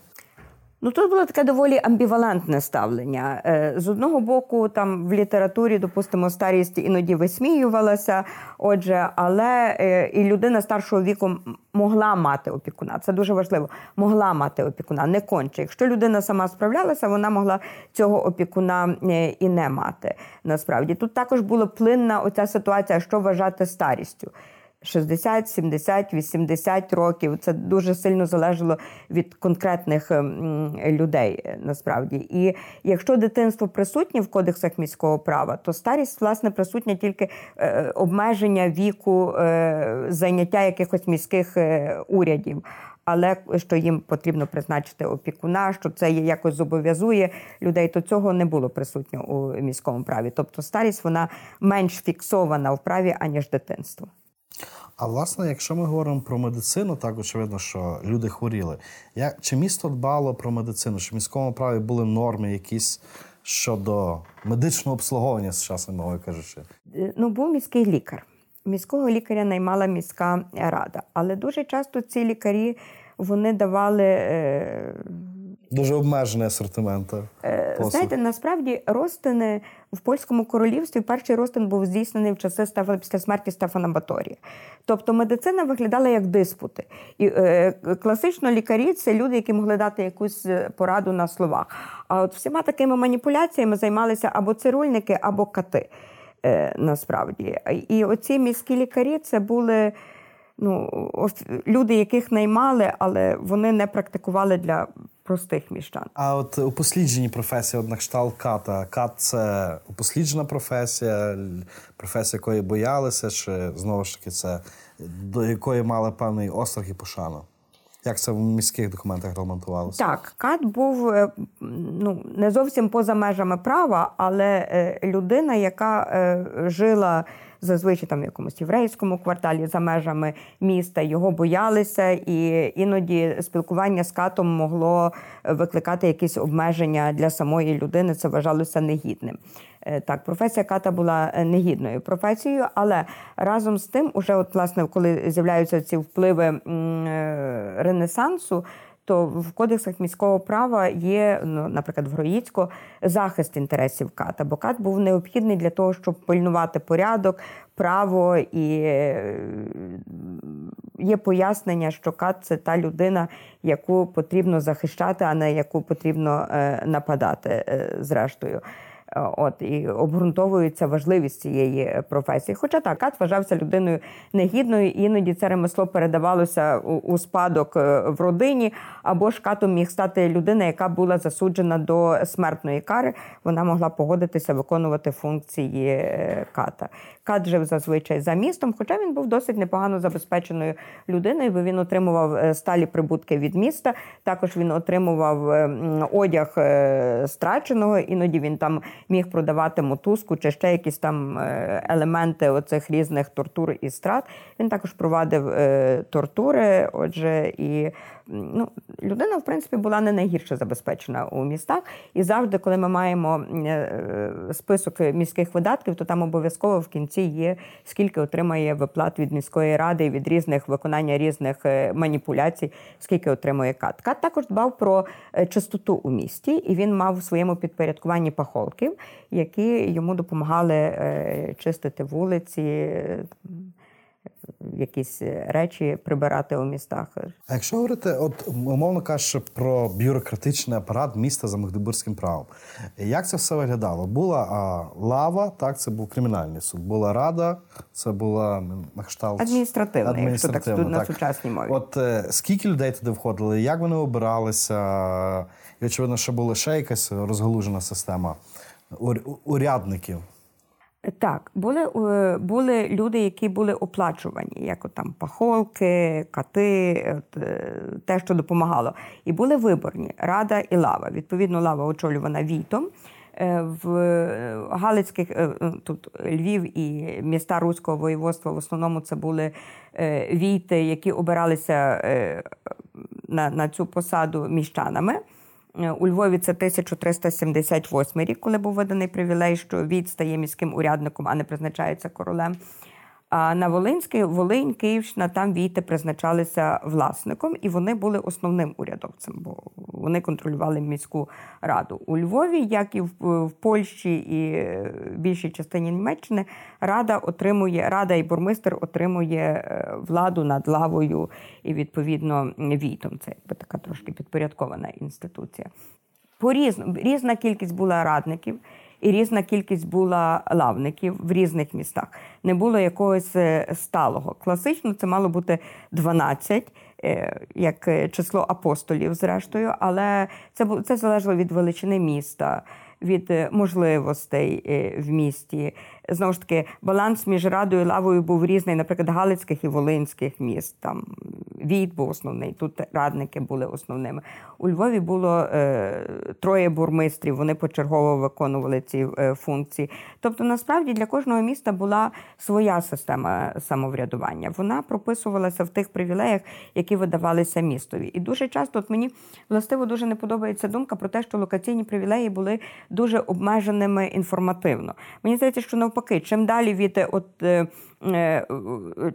[SPEAKER 3] Ну, тут було таке доволі амбівалентне ставлення. Е, З одного боку, там в літературі, допустимо, старість іноді висміювалася. Отже, але е, і людина старшого віку могла мати опікуна. Це дуже важливо. Могла мати опікуна, не конче. Якщо людина сама справлялася, вона могла цього опікуна е, і не мати. Насправді тут також була плинна оця ситуація, що вважати старістю. 60, 70, 80 років. Це дуже сильно залежало від конкретних ем, людей е, насправді. І якщо дитинство присутнє в кодексах міського права, то старість власне присутня тільки е, обмеження віку е, зайняття якихось міських урядів. Але що їм потрібно призначити опікуна, що це якось зобов'язує людей, то цього не було присутньо у міському праві. Тобто старість вона менш фіксована в праві аніж дитинство.
[SPEAKER 1] А власне, якщо ми говоримо про медицину, так очевидно, що люди хворіли. Як, чи місто дбало про медицину? Чи в міському праві були норми якісь щодо медичного обслуговування, з часом мовою кажучи?
[SPEAKER 3] Е, Ну, був міський лікар. Міського лікаря наймала міська рада. Але дуже часто ці лікарі вони давали. Е,
[SPEAKER 1] Дуже обмежений асортимент.
[SPEAKER 3] е, знаєте, насправді розтини в польському королівстві перший розтин був здійснений в часи Стефана після смерті Стефана Баторія. Тобто медицина виглядала як диспути. І е, класично лікарі це люди, які могли дати якусь е, пораду на словах. А от всіма такими маніпуляціями займалися або цирульники, або кати. Е, насправді. І оці міські лікарі це були ну, люди, яких наймали, але вони не практикували для простих міщан.
[SPEAKER 1] А от упосліджені професії, от на кшталт ката. Кат це упосліджена професія, професія, якої боялися, чи знову ж таки це до якої мали певний острах і пошану. Як це в міських документах регламентувалося?
[SPEAKER 3] Так, кат був е, ну, не зовсім поза межами права, але е, людина, яка е, жила зазвичай там в якомусь єврейському кварталі за межами міста, його боялися, і іноді спілкування з катом могло викликати якісь обмеження для самої людини. Це вважалося негідним. Е, Так, професія ката була е, негідною професією, але разом з тим, уже от власне, коли з'являються ці впливи е, Ренесансу, то в кодексах міського права є, ну, наприклад, в Гроїцько захист інтересів ката, бо кат був необхідний для того, щоб пильнувати порядок, право і е, є пояснення, що кат це та людина, яку потрібно захищати, а не яку потрібно е, нападати, е, зрештою. От і обґрунтовується важливість цієї е, професії. Хоча так, кат вважався людиною негідною, іноді це ремесло передавалося у, у спадок е, в родині, або ж катом міг стати людина, яка була засуджена до смертної кари. Вона могла погодитися виконувати функції е, ката. Кат жив зазвичай за містом, хоча він був досить непогано забезпеченою людиною, бо він отримував сталі прибутки від міста. Також він отримував одяг страченого, іноді він там міг продавати мотузку чи ще якісь там е, елементи оцих різних тортур і страт. Він також провадив е, тортури. Отже, і ну, людина, в принципі, була не найгірше забезпечена у містах. І завжди, коли ми маємо е, список міських видатків, то там обов'язково в кінці є скільки отримає виплат від міської ради від різних виконання різних е, маніпуляцій, скільки отримує кат. Кат також дбав про е, чистоту у місті, і він мав у своєму підпорядкуванні пахолків, які йому допомагали е, чистити вулиці. Е, Якісь речі прибирати у містах.
[SPEAKER 1] А якщо говорити, от умовно кажучи, про бюрократичний апарат міста за Магдебурзьким правом, як це все виглядало? Була а, лава, так, це був кримінальний суд. Була рада, це була на кшталт
[SPEAKER 3] Адміністративна, якщо так
[SPEAKER 1] адміністративна,
[SPEAKER 3] на сучасній мові.
[SPEAKER 1] От е, скільки людей туди входили, як вони обиралися? І очевидно, що була ще якась розгалужена система ур- урядників.
[SPEAKER 3] Так, були, е, були люди, які були оплачувані, як от там пахолки, кати, от, е, те, що допомагало. І були виборні рада і лава. Відповідно, лава очолювана війтом. Е, В Галицьких тут Львів і міста Руського воєводства в основному це були війти, які обиралися на, на цю посаду міщанами. Е, У Львові це 1378 рік, коли був виданий привілей, що від стає міським урядником, а не призначається королем. А на Волинській, Волинь, Київщина, там війти призначалися власником, і вони були основним урядовцем, бо вони контролювали міську раду. У Львові, як і в, Польщі і більшій частині Німеччини, рада отримує рада і бурмистр отримує е, владу над лавою і відповідно війтом. Це якби така трошки підпорядкована інституція. По різна кількість була радників і різна кількість була лавників в різних містах. Не було якогось е, сталого. Класично це мало бути 12, е, як е, число апостолів, зрештою, але це це залежало від величини міста. Від можливостей в місті. Знову ж таки, баланс між радою і лавою був різний, наприклад, Галицьких і Волинських міст. Там Війт був основний, тут радники були основними. У Львові було е, троє бурмистрів, вони почергово виконували ці е, функції. Тобто, насправді для кожного міста була своя система самоврядування. Вона прописувалася в тих привілеях, які видавалися містові. І дуже часто от мені властиво дуже не подобається думка про те, що локаційні привілеї були дуже обмеженими інформативно. Мені здається, що навпаки, чим далі від е, от. Е,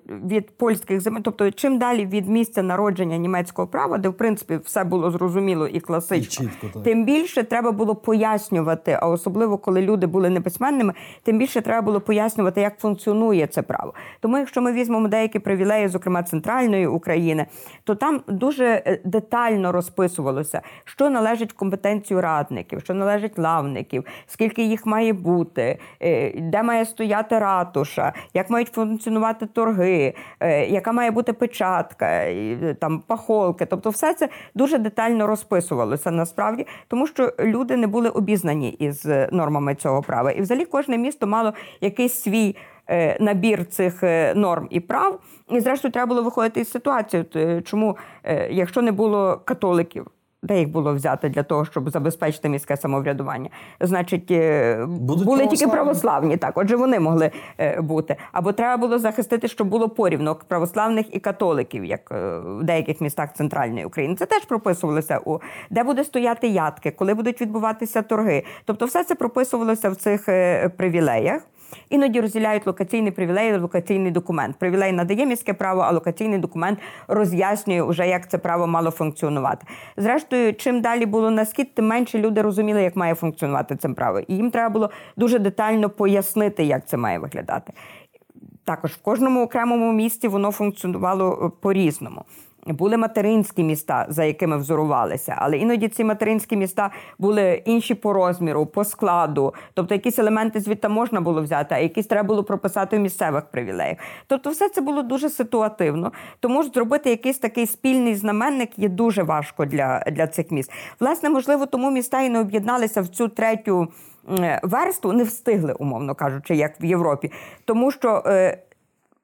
[SPEAKER 3] Від польських земель, тобто чим далі від місця народження німецького права, де в принципі все було зрозуміло і класично,
[SPEAKER 1] І чітко, так.
[SPEAKER 3] тим більше треба було пояснювати, а особливо коли люди були неписьменними, тим більше треба було пояснювати, як функціонує це право. Тому, якщо ми візьмемо деякі привілеї, зокрема центральної України, то там дуже е, детально розписувалося, що належить в компетенцію радників, що належить лавників, скільки їх має бути, е, де має стояти ратуша, як мають функціонувати торги, е, яка має бути печатка, е, там пахолки. Тобто, все це дуже детально розписувалося насправді, тому що люди не були обізнані із е, нормами цього права. І взагалі кожне місто мало якийсь свій. е, Набір цих е, норм і прав, і зрештою треба було виходити із ситуації. Е, Чому, е, якщо не було католиків, де їх було взяти для того, щоб забезпечити міське самоврядування? Значить, е,
[SPEAKER 1] Будуть
[SPEAKER 3] були тільки
[SPEAKER 1] православні.
[SPEAKER 3] православні, так, отже, вони могли е, бути. Або треба було захистити, щоб було порівно православних і католиків, як е, в деяких містах центральної України. Це теж прописувалося у де буде стояти ядки, коли будуть відбуватися торги. Тобто, все це прописувалося в цих привілеях. Іноді розділяють локаційний привілей і локаційний документ. Привілей надає міське право, а локаційний документ роз'яснює вже, як це право мало функціонувати. Зрештою, чим далі було на схід, тим менше люди розуміли, як має функціонувати це право. І їм треба було дуже детально пояснити, як це має виглядати. Також в кожному окремому місті воно функціонувало е, по-різному. Були материнські міста, за якими взорувалися, але іноді ці материнські міста були інші по розміру, по складу. Тобто якісь елементи звідти можна було взяти, а якісь треба було прописати в місцевих привілеях. Тобто, все це було дуже ситуативно. Тому зробити якийсь такий спільний знаменник є дуже важко для, для цих міст. Власне, можливо, тому міста і не об'єдналися в цю третю версту, не встигли, умовно кажучи, як в Європі, тому що. Е,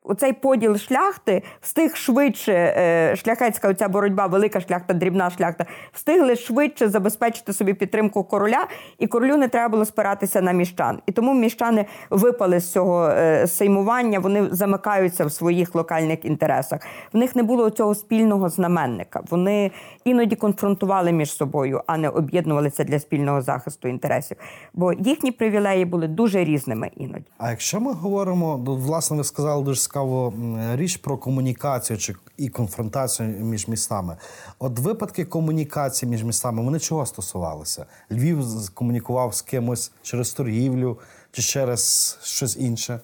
[SPEAKER 3] оцей поділ шляхти встиг швидше, е, шляхетська оця боротьба, велика шляхта, дрібна шляхта, встигли швидше забезпечити собі підтримку короля, і королю не треба було спиратися на міщан. І тому міщани випали з цього е, сеймування, вони замикаються в своїх локальних інтересах. В них не було цього спільного знаменника. Вони іноді конфронтували між собою, а не об'єднувалися для спільного захисту інтересів. Бо їхні привілеї були дуже різними іноді.
[SPEAKER 1] А якщо ми говоримо, власне, ви сказали дуже цікаву річ про комунікацію чи і конфронтацію між містами. От випадки комунікації між містами вони чого стосувалися? Львів комунікував з кимось через торгівлю чи через щось інше.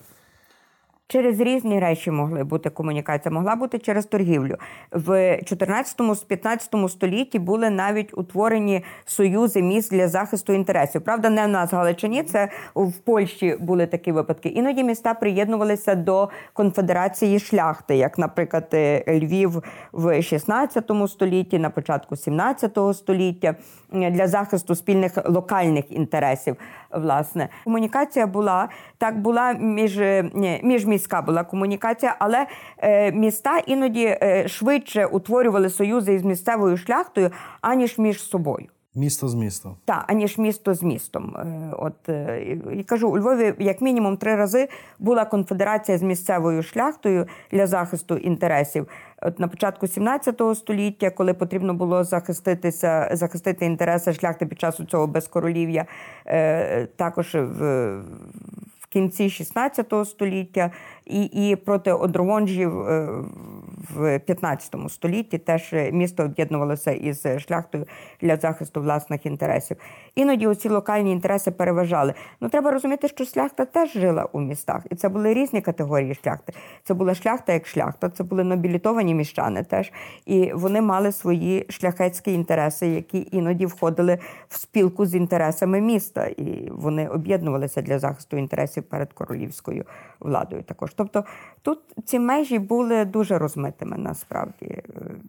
[SPEAKER 3] Через різні речі могли бути комунікація, могла бути через торгівлю. В 14-15 столітті були навіть утворені союзи міст для захисту інтересів. Правда, не в нас Галичині, це в Польщі були такі випадки. Іноді міста приєднувалися до конфедерації шляхти, як, наприклад, Львів в 16 столітті, на початку 17 століття, для захисту спільних локальних інтересів. Власне, комунікація була так, була між між міська була комунікація, але е, міста іноді е, швидше утворювали союзи із місцевою шляхтою, аніж між собою.
[SPEAKER 1] Місто з містом.
[SPEAKER 3] Так, аніж місто з містом. Е, от і кажу, у Львові як мінімум три рази була конфедерація з місцевою шляхтою для захисту інтересів. От на початку 17 століття, коли потрібно було захиститися, захистити інтереси шляхти під час цього безкоролів'я, також в кінці 16 століття, і і проти одрогонжів е, в 15 столітті теж місто об'єднувалося із шляхтою для захисту власних інтересів. Іноді оці локальні інтереси переважали. Ну треба розуміти, що шляхта теж жила у містах, і це були різні категорії шляхти. Це була шляхта як шляхта, це були нобілітовані міщани теж. І вони мали свої шляхетські інтереси, які іноді входили в спілку з інтересами міста, і вони об'єднувалися для захисту інтересів перед королівською владою. Також тобто тут ці межі були дуже розмитими насправді е,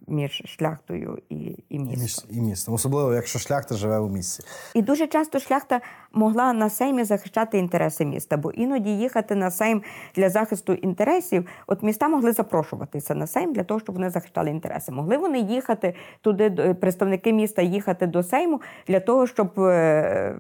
[SPEAKER 3] між шляхтою і і містом.
[SPEAKER 1] І містом, особливо якщо шляхта живе у місті.
[SPEAKER 3] І дуже часто шляхта могла на сеймі захищати інтереси міста, бо іноді їхати на сейм для захисту інтересів. От міста могли запрошуватися на сейм для того, щоб вони захищали інтереси. Могли вони їхати туди, представники міста їхати до сейму для того, щоб е,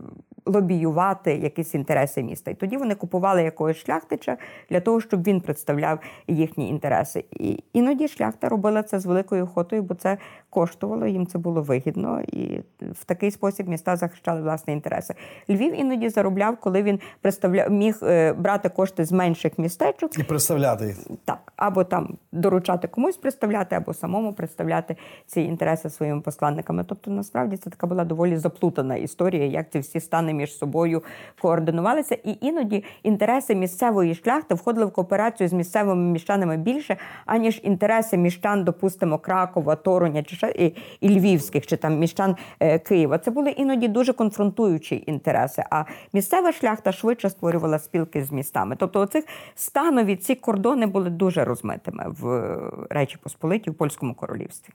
[SPEAKER 3] лобіювати якісь інтереси міста. І тоді вони купували якогось шляхтича для того, щоб він представляв їхні інтереси. І іноді шляхта робила це з великою охотою, бо це коштувало, їм це було вигідно, і в такий спосіб міста захищали власні інтереси. Львів іноді заробляв, коли він представляв, міг е, брати кошти з менших містечок
[SPEAKER 1] і представляти їх.
[SPEAKER 3] Так, або там доручати комусь представляти, або самому представляти ці інтереси своїми посланниками. Тобто, насправді це така була доволі заплутана історія, як ці всі стани між собою координувалися. І іноді інтереси місцевої шляхти входили в кооперацію з місцевими міщанами більше, аніж інтереси міщан, допустимо, Кракова, Торуня чи і, і Львівських, чи там міщан е, Києва. Це були іноді дуже конфронтуючі інтереси. А місцева шляхта швидше створювала спілки з містами. Тобто, оцих станові ці кордони були дуже розмитими в Речі Посполиті в польському королівстві.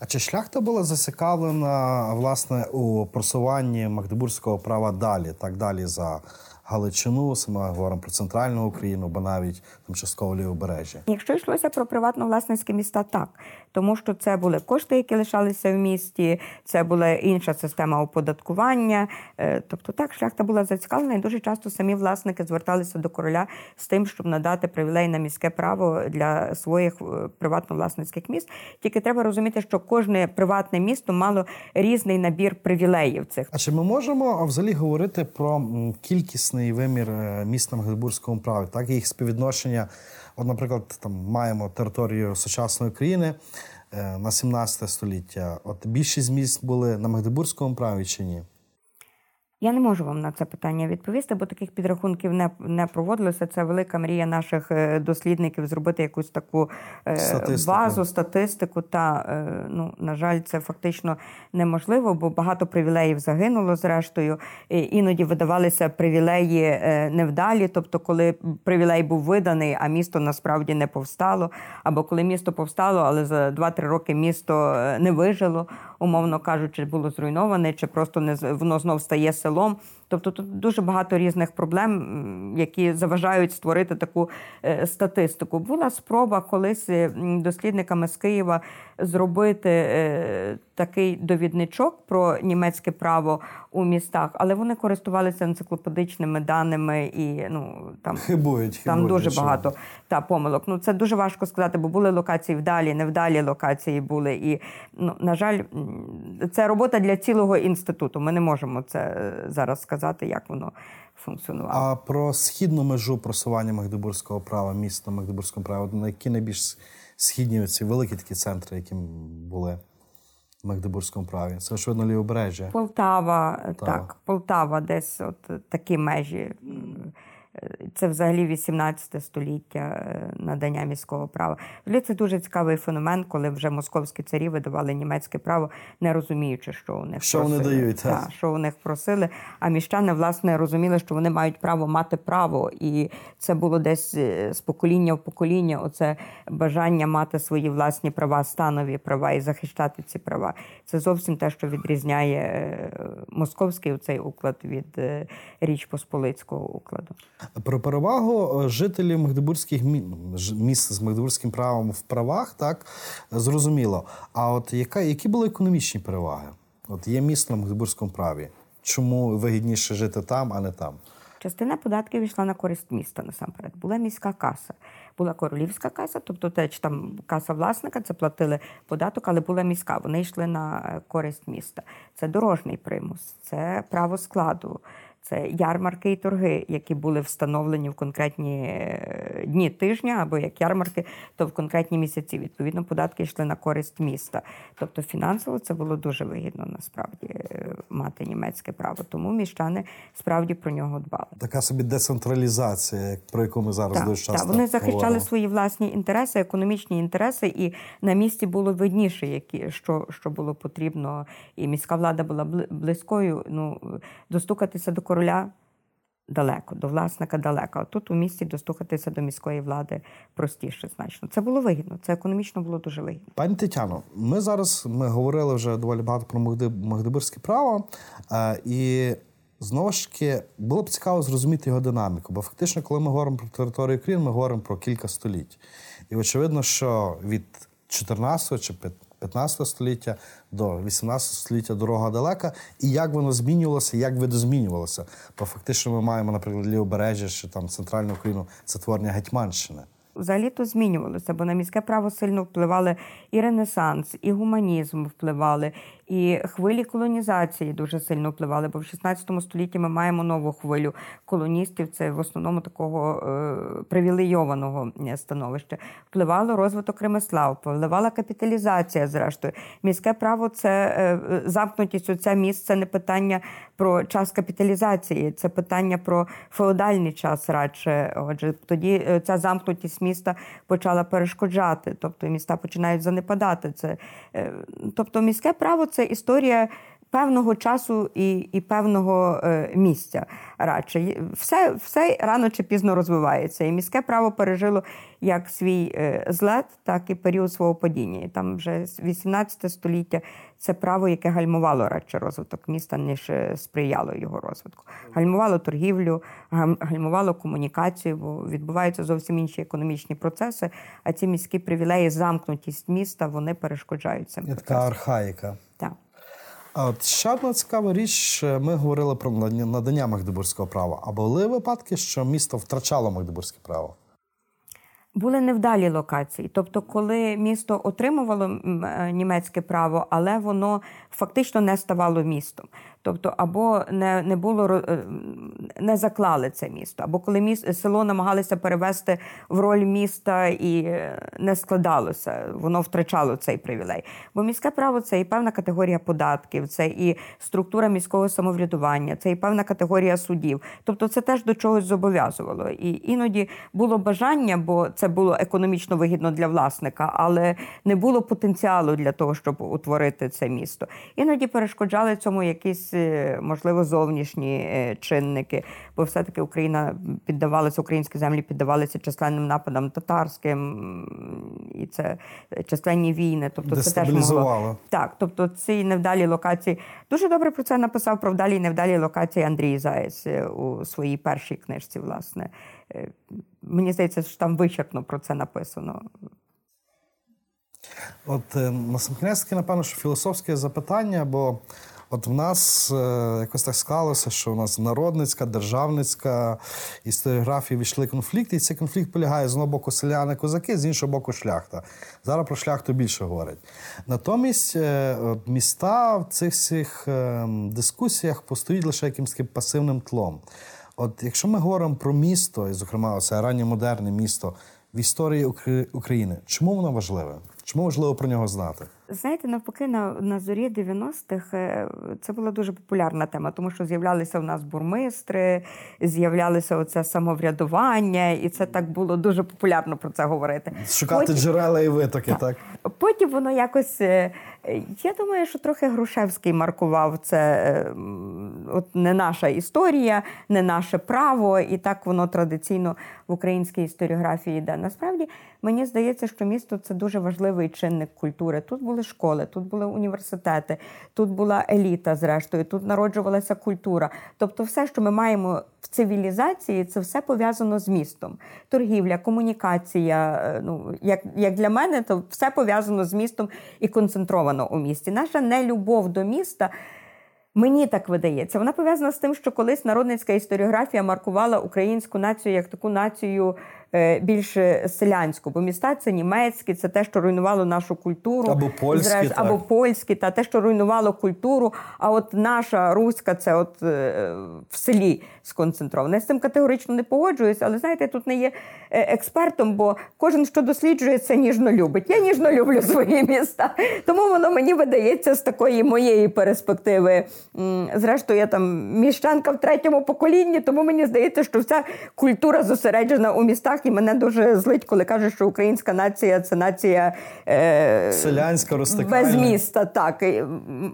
[SPEAKER 1] А чи шляхта була зацікавлена власне у просуванні магдебурзького права далі, так далі за Галичину, Саме говоримо про центральну Україну, бо навіть там частково лівобережжя.
[SPEAKER 3] Якщо йшлося про приватно власницькі міста, так тому що це були кошти, які лишалися в місті, це була інша система оподаткування. Е, тобто, так шляхта була зацікавлена, і дуже часто самі власники зверталися до короля з тим, щоб надати привілей на міське право для своїх е, приватно власницьких міст. Тільки треба розуміти, що кожне приватне місто мало різний набір привілеїв. Цих
[SPEAKER 1] а чи ми можемо взагалі говорити про кількість цілісний вимір е, міст на Магдебурзькому праві, так їх співвідношення. От, наприклад, там маємо територію сучасної країни е, на 17 століття. От більшість міст були на Магдебурзькому праві?
[SPEAKER 3] Я не можу вам на це питання відповісти, бо таких підрахунків не, не проводилося. Це велика мрія наших е, дослідників зробити якусь таку е,
[SPEAKER 1] Статистику.
[SPEAKER 3] базу, статистику. Та е, ну на жаль, це фактично неможливо, бо багато привілеїв загинуло. Зрештою, І іноді видавалися привілеї невдалі. Тобто, коли привілей був виданий, а місто насправді не повстало, або коли місто повстало, але за 2-3 роки місто не вижило, умовно кажучи, було зруйноване, чи просто не воно знов стає селом. Тобто тут дуже багато різних проблем, які заважають створити таку е, статистику. Була спроба колись е, дослідниками з Києва зробити е, такий довідничок про німецьке право у містах, але вони користувалися енциклопедичними даними і ну там
[SPEAKER 1] Хибують,
[SPEAKER 3] там
[SPEAKER 1] хибують,
[SPEAKER 3] дуже багато та помилок. Ну це дуже важко сказати, бо були локації вдалі, невдалі локації були. І ну на жаль, це робота для цілого інституту. Ми не можемо це зараз сказати, як воно функціонувало.
[SPEAKER 1] А про східну межу просування Магдебурзького права, міст на Магдебурзькому праві, на які найбільш східні ці великі такі центри, які були в Магдебурзькому праві? Це очевидно лівобережжя.
[SPEAKER 3] Полтава,
[SPEAKER 1] Полтава.
[SPEAKER 3] так, Полтава, десь от такі межі. Це взагалі 18 століття е, надання міського права. Взагалі це дуже цікавий феномен, коли вже московські царі видавали німецьке право, не розуміючи, що у них
[SPEAKER 1] Що вони
[SPEAKER 3] просили.
[SPEAKER 1] дають, так.
[SPEAKER 3] Що у них просили. А міщани, власне, розуміли, що вони мають право мати право. І це було десь е, з покоління в покоління. Оце бажання мати свої власні права, станові права і захищати ці права. Це зовсім те, що відрізняє е, московський цей уклад від Річ Посполицького укладу.
[SPEAKER 1] Про перевагу е, жителів Магдебурзьких міст з Магдебурзьким правом в правах, так зрозуміло. А от яка, які були економічні переваги? От є місто на Магдебурзькому праві. Чому вигідніше жити там, а не там?
[SPEAKER 3] Частина податків йшла на користь міста насамперед. Була міська каса, була королівська каса, тобто те, чи там каса власника, це платили податок, але була міська. Вони йшли на е, користь міста. Це дорожній примус, це право складу. Це ярмарки і торги, які були встановлені в конкретні е, дні тижня, або як ярмарки, то в конкретні місяці. Відповідно, податки йшли на користь міста. Тобто фінансово це було дуже вигідно насправді е, мати німецьке право. Тому міщани справді про нього дбали.
[SPEAKER 1] Така собі децентралізація, про яку ми зараз
[SPEAKER 3] Так,
[SPEAKER 1] дуже часто
[SPEAKER 3] так, вони захищали
[SPEAKER 1] говоримо.
[SPEAKER 3] свої власні інтереси, економічні інтереси, і на місці було видніше, які що, що було потрібно. І міська влада була близькою. Ну достукатися до короля далеко, до власника далеко. А тут у місті достукатися до міської влади простіше, значно. Це було вигідно. Це економічно було дуже вигідно.
[SPEAKER 1] Пані Тетяно, ми зараз ми говорили вже доволі багато про Магдебурзьке право, е, і знову ж таки було б цікаво зрозуміти його динаміку. Бо фактично, коли ми говоримо про територію країн, ми говоримо про кілька століть. І очевидно, що від 14 чи 15 століття до 18 століття дорога далека, і як воно змінювалося, як видозмінювалося. Бо фактично ми маємо, наприклад, лівобережжя чи там центральну Україну, це творення Гетьманщини.
[SPEAKER 3] Взагалі-то змінювалося, бо на міське право сильно впливали і Ренесанс, і гуманізм впливали, і хвилі колонізації дуже сильно впливали. Бо в 16 столітті ми маємо нову хвилю колоністів. Це в основному такого е, привілейованого е, становища. Впливало розвиток ремесла, впливала капіталізація. Зрештою, міське право це е, замкнутість. Оця місць це не питання про час капіталізації, це питання про феодальний час радше. Отже, тоді е, ця замкнутість міста почала перешкоджати, тобто міста починають занепадати. Це, е, тобто, міське право це історія. Певного часу і і певного е, місця радше все, все рано чи пізно розвивається. І міське право пережило як свій е, злет, так і період свого падіння. І там вже з 18 століття це право, яке гальмувало радше розвиток міста, ніж е, сприяло його розвитку. Гальмувало торгівлю, гальмувало комунікацію, бо відбуваються зовсім інші економічні процеси. А ці міські привілеї, замкнутість міста, вони перешкоджають цим
[SPEAKER 1] така архаїка.
[SPEAKER 3] Так.
[SPEAKER 1] А ще одна цікава річ. Ми говорили про надання- надання Магдебурзького права. А були випадки, що місто втрачало Магдебурзьке право?
[SPEAKER 3] Були невдалі локації. Тобто, коли місто отримувало е, німецьке право, але воно фактично не ставало містом. Тобто, або не не було е, не заклали це місто, або коли місто, село намагалися перевести в роль міста і не складалося, воно втрачало цей привілей. Бо міське право це і певна категорія податків, це і структура міського самоврядування, це і певна категорія судів. Тобто, це теж до чогось зобов'язувало. І іноді було бажання, бо це було економічно вигідно для власника, але не було потенціалу для того, щоб утворити це місто. Іноді перешкоджали цьому якісь. Е, можливо, зовнішні е, чинники, бо все-таки Україна піддавалася, українські землі піддавалися численним нападам татарським, і це численні війни.
[SPEAKER 1] Тобто це теж могло...
[SPEAKER 3] так. Тобто ці невдалі локації дуже добре про це написав про вдалі і невдалі локації Андрій Заєць е, у своїй першій книжці. Власне, мені здається, що там вичерпно про це написано.
[SPEAKER 1] От на сам кінець, напевно, що філософське запитання, бо От в нас е, якось так склалося, що у нас народницька, державницька історіографія війшли конфлікти, і цей конфлікт полягає з одного боку селяни козаки, з іншого боку, шляхта. Зараз про шляхту більше говорять. Натомість е, міста в цих всіх е, дискусіях постоїть лише якимось пасивним тлом. От якщо ми говоримо про місто, і, зокрема, це ранньомодерне місто в історії України, чому воно важливе? Чому важливо про нього знати?
[SPEAKER 3] Знаєте, навпаки, на на зорі 90-х е, це була дуже популярна тема, тому що з'являлися в нас бурмистри, з'являлося оце самоврядування, і це так було дуже популярно про це говорити.
[SPEAKER 1] Шукати Потім... джерела і витоки, так. так?
[SPEAKER 3] Потім воно якось. Е, я думаю, що трохи Грушевський маркував це е, от не наша історія, не наше право, і так воно традиційно в українській історіографії йде. Насправді мені здається, що місто це дуже важливий чинник культури. Тут були школи, тут були університети, тут була еліта, зрештою, тут народжувалася культура. Тобто, все, що ми маємо в цивілізації, це все пов'язано з містом. Торгівля, комунікація. Е, ну як, як для мене, то все пов'язано з містом і концентровано у місті. Наша нелюбов до міста. Мені так видається. Вона пов'язана з тим, що колись народницька історіографія маркувала українську націю як таку націю більш селянську, бо міста це німецькі, це те, що руйнувало нашу культуру,
[SPEAKER 1] або польські,
[SPEAKER 3] зреж,
[SPEAKER 1] так.
[SPEAKER 3] або польські, та те, що руйнувало культуру. А от наша руська, це от е, в селі сконцентрована. Я з цим категорично не погоджуюся, але знаєте, тут не є е, експертом, бо кожен, що досліджує, це ніжно любить. Я ніжно люблю свої міста. Тому воно мені видається з такої моєї перспективи. Зрештою, я там міщанка в третьому поколінні, тому мені здається, що вся культура зосереджена у містах і мене дуже злить, коли кажуть, що українська нація це нація
[SPEAKER 1] е, селянська
[SPEAKER 3] без міста. Так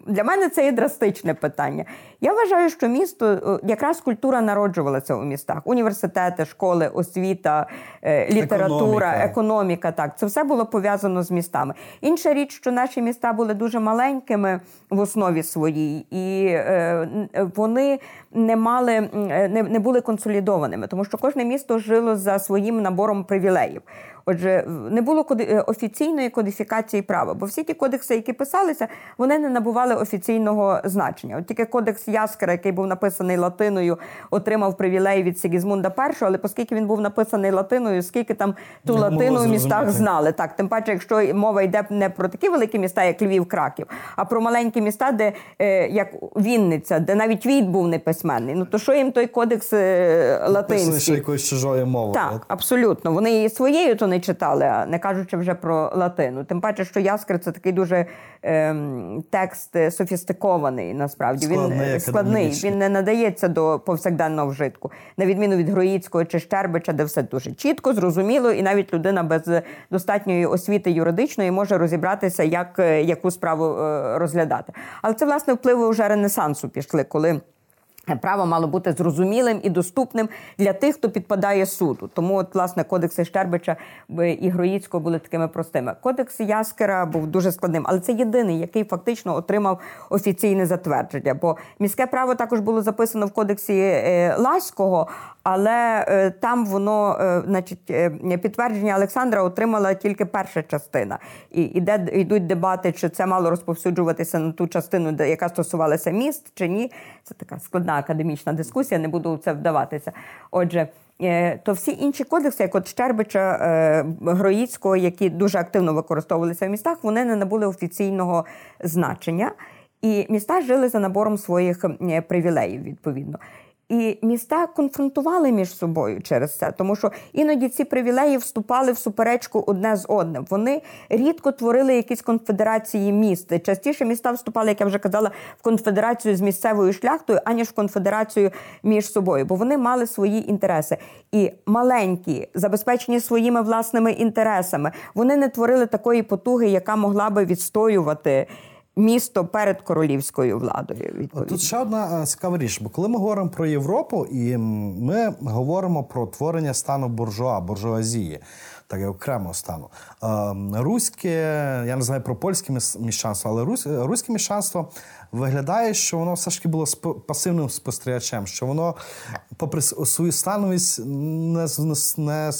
[SPEAKER 3] для мене це є драстичне питання. Я вважаю, що місто якраз культура народжувалася у містах: університети, школи, освіта, е, література, економіка. економіка. Так, це все було пов'язано з містами. Інша річ, що наші міста були дуже маленькими в основі своїй, і е, вони не мали е, не, не були консолідованими, тому що кожне місто жило за своїм набором привілеїв. Отже, не було е, офіційної кодифікації права, бо всі ті кодекси, які писалися, вони не набували офіційного значення. От тільки кодекс Яскера, який був написаний латиною, отримав привілей від Сігізмунда І, але оскільки він був написаний латиною, скільки там ту не латину в містах знали. Так, тим паче, якщо мова йде не про такі великі міста, як Львів, Краків, а про маленькі міста, де е, як Вінниця, де навіть Війт був неписьменний. Ну то що їм той кодекс е, латинський?
[SPEAKER 1] ще якоюсь чужою мовою.
[SPEAKER 3] Так, абсолютно. Вони і своєю то не читали, не кажучи вже про латину. Тим паче, що Яскер це такий дуже ем, текст е, софістикований. Насправді
[SPEAKER 1] складний,
[SPEAKER 3] він складний. Він не надається до повсякденного вжитку, на відміну від Гроїцького чи Щербича, де все дуже чітко, зрозуміло, і навіть людина без достатньої освіти юридичної може розібратися, як е, яку справу е, розглядати. Але це власне впливи вже Ренесансу пішли, коли. Право мало бути зрозумілим і доступним для тих, хто підпадає суду. Тому, от, власне, кодекси Щербича і Гроїцького були такими простими. Кодекс Яскера був дуже складним, але це єдиний, який фактично отримав офіційне затвердження. Бо міське право також було записано в кодексі е, Ласького, але е, там воно, е, значить, е, підтвердження Олександра отримала тільки перша частина. І іде йдуть дебати, чи це мало розповсюджуватися на ту частину, яка стосувалася міст, чи ні. Це така складна складна академічна дискусія, не буду в це вдаватися. Отже. Е, то всі інші кодекси, як от Щербича, е, Гроїцького, які дуже активно використовувалися в містах, вони не набули офіційного значення. І міста жили за набором своїх привілеїв, відповідно. І міста конфронтували між собою через це, тому що іноді ці привілеї вступали в суперечку одне з одним. Вони рідко творили якісь конфедерації міст. Частіше міста вступали, як я вже казала, в конфедерацію з місцевою шляхтою, аніж в конфедерацію між собою, бо вони мали свої інтереси. І маленькі, забезпечені своїми власними інтересами, вони не творили такої потуги, яка могла би відстоювати місто перед королівською владою. Відповідно.
[SPEAKER 1] Тут ще одна е, цікава річ, бо коли ми говоримо про Європу, і ми говоримо про творення стану буржуа, буржуазії, так як окремого стану. Ем, руське, я не знаю про польське міщанство, але руське міщанство виглядає, що воно все ж таки було пасивним спостерігачем, що воно, попри свою становість, не не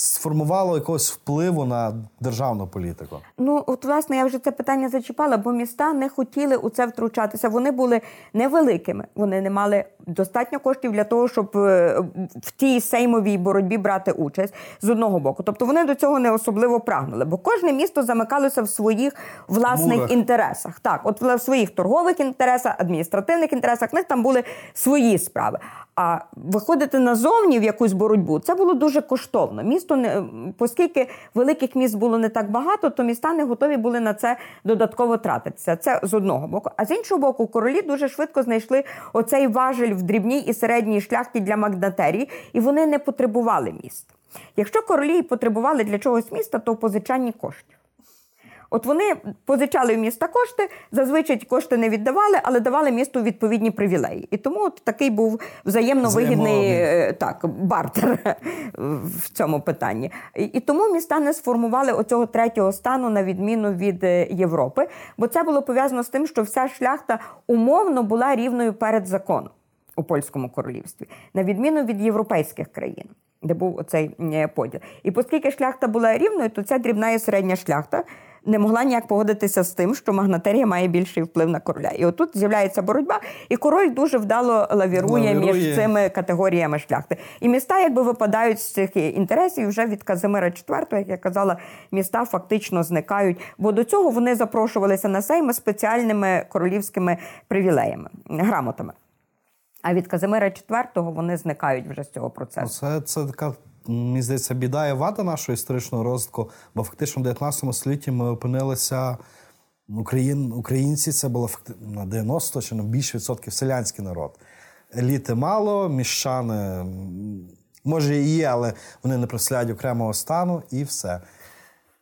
[SPEAKER 1] сформувало якогось впливу на державну політику?
[SPEAKER 3] Ну от власне я вже це питання зачіпала, бо міста не хотіли у це втручатися. Вони були невеликими, вони не мали достатньо коштів для того, щоб е, в тій сеймовій боротьбі брати участь з одного боку. Тобто вони до цього не особливо прагнули, бо кожне місто замикалося в своїх власних Мурах. інтересах. Так, от в своїх торгових інтересах, адміністративних інтересах, в них там були свої справи. А виходити назовні в якусь боротьбу це було дуже коштовно. Місто не оскільки великих міст було не так багато, то міста не готові були на це додатково тратитися. Це з одного боку. А з іншого боку, королі дуже швидко знайшли оцей важель в дрібній і середній шляхті для магнатерії, і вони не потребували міст. Якщо королі потребували для чогось міста, то в позичанні коштів. От вони позичали в міста кошти, зазвичай кошти не віддавали, але давали місту відповідні привілеї. І тому от такий був взаємно вигідний е, так, бартер в цьому питанні. І, і тому міста не сформували оцього третього стану на відміну від е, Європи, бо це було пов'язано з тим, що вся шляхта умовно була рівною перед законом у польському королівстві, на відміну від європейських країн. Де був оцей поділ. І оскільки шляхта була рівною, то ця дрібна і середня шляхта не могла ніяк погодитися з тим, що магнатерія має більший вплив на короля. І отут з'являється боротьба, і король дуже вдало лавірує, лавірує. між цими категоріями шляхти. І міста, якби випадають з цих інтересів, вже від Казимира IV, як я казала, міста фактично зникають. Бо до цього вони запрошувалися на сейми спеціальними королівськими привілеями, грамотами. А від Казимира IV вони зникають вже з цього процесу.
[SPEAKER 1] Це це така мені здається, біда і вада нашого історичного розвитку, бо фактично в 19 столітті ми опинилися. Україн, Українці це було на 90 чи на більше відсотків селянський народ. Еліти мало, міщани, може і є, але вони не представляють окремого стану і все.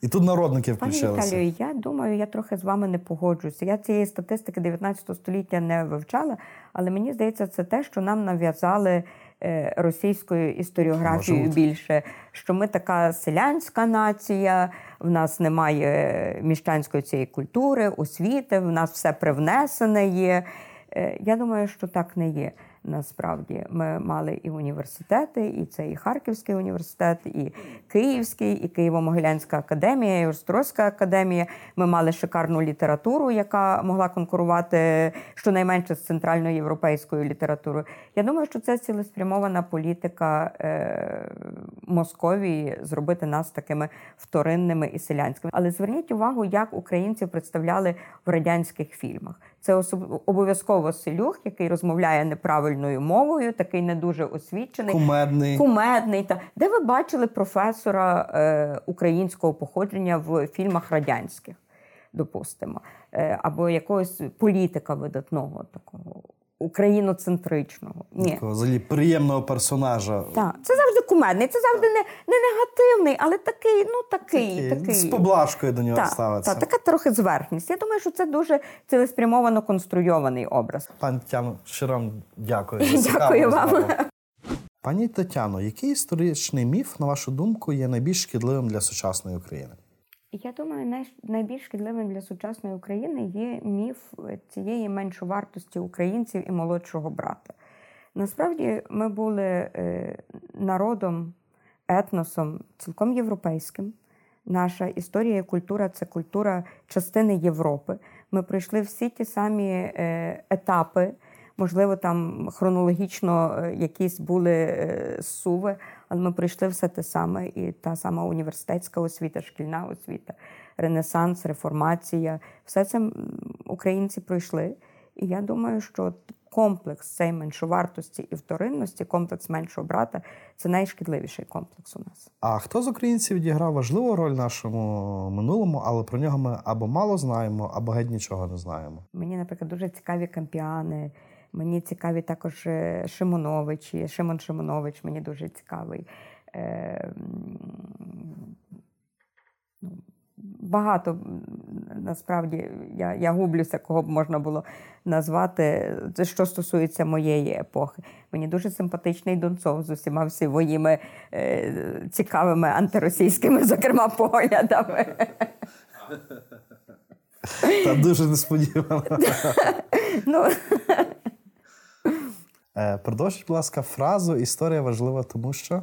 [SPEAKER 1] І тут народники включилися.
[SPEAKER 3] Пане Віталію, я думаю, я трохи з вами не погоджуюся. Я цієї статистики 19 століття не вивчала, але мені здається, це те, що нам нав'язали російською історіографією більше, що ми така селянська нація, в нас немає міщанської цієї культури, освіти, в нас все привнесене є. Е, я думаю, що так не є. Насправді ми мали і університети, і це і Харківський університет, і Київський, і Києво-Могилянська академія, і Острозька академія. Ми мали шикарну літературу, яка могла конкурувати щонайменше з центральною європейською літературою. Я думаю, що це цілеспрямована політика е, Московії зробити нас такими вторинними і селянськими. Але зверніть увагу, як українців представляли в радянських фільмах. Це обов'язково селюх, який розмовляє неправильною мовою, такий не дуже освічений,
[SPEAKER 1] кумедний.
[SPEAKER 3] кумедний. Та де ви бачили професора е, українського походження в фільмах радянських, допустимо, е, або якогось політика видатного такого україноцентричного. Ні.
[SPEAKER 1] Такого взагалі приємного персонажа.
[SPEAKER 3] Так, це завжди кумедний, це завжди не не негативний, але такий, ну такий. такий, такий.
[SPEAKER 1] З поблажкою до нього так, ставиться.
[SPEAKER 3] Так, така трохи зверхність. Я думаю, що це дуже цілеспрямовано конструйований образ.
[SPEAKER 1] Пані Тетяно, щиро дякую.
[SPEAKER 3] Дякую вам.
[SPEAKER 1] Пані Тетяно, який історичний міф, на вашу думку, є найбільш шкідливим для сучасної України?
[SPEAKER 3] Я думаю, найбільш шкідливим для сучасної України є міф цієї меншовартості українців і молодшого брата. Насправді, ми були е, народом, етносом цілком європейським. Наша історія і культура це культура частини Європи. Ми пройшли всі ті самі е, етапи можливо, там хронологічно е, якісь були е, суви, але ми пройшли все те саме, і та сама університетська освіта, шкільна освіта, ренесанс, реформація. Все це українці пройшли. І я думаю, що комплекс цей меншовартості і вторинності, комплекс меншого брата це найшкідливіший комплекс у нас.
[SPEAKER 1] А хто з українців відіграв важливу роль нашому минулому, але про нього ми або мало знаємо, або геть нічого не знаємо.
[SPEAKER 3] Мені, наприклад, дуже цікаві кампіани. Мені цікаві також е, Шимоновичі. Шимон Шимонович мені дуже цікавий. Е, ну, багато насправді я я гублюся, кого б можна було назвати. Це що стосується моєї епохи. Мені дуже симпатичний Донцов з усіма своїми е, цікавими антиросійськими, зокрема, поглядами.
[SPEAKER 1] Та дуже несподівано. Е, Продовжіть, будь ласка, фразу Історія важлива, тому що.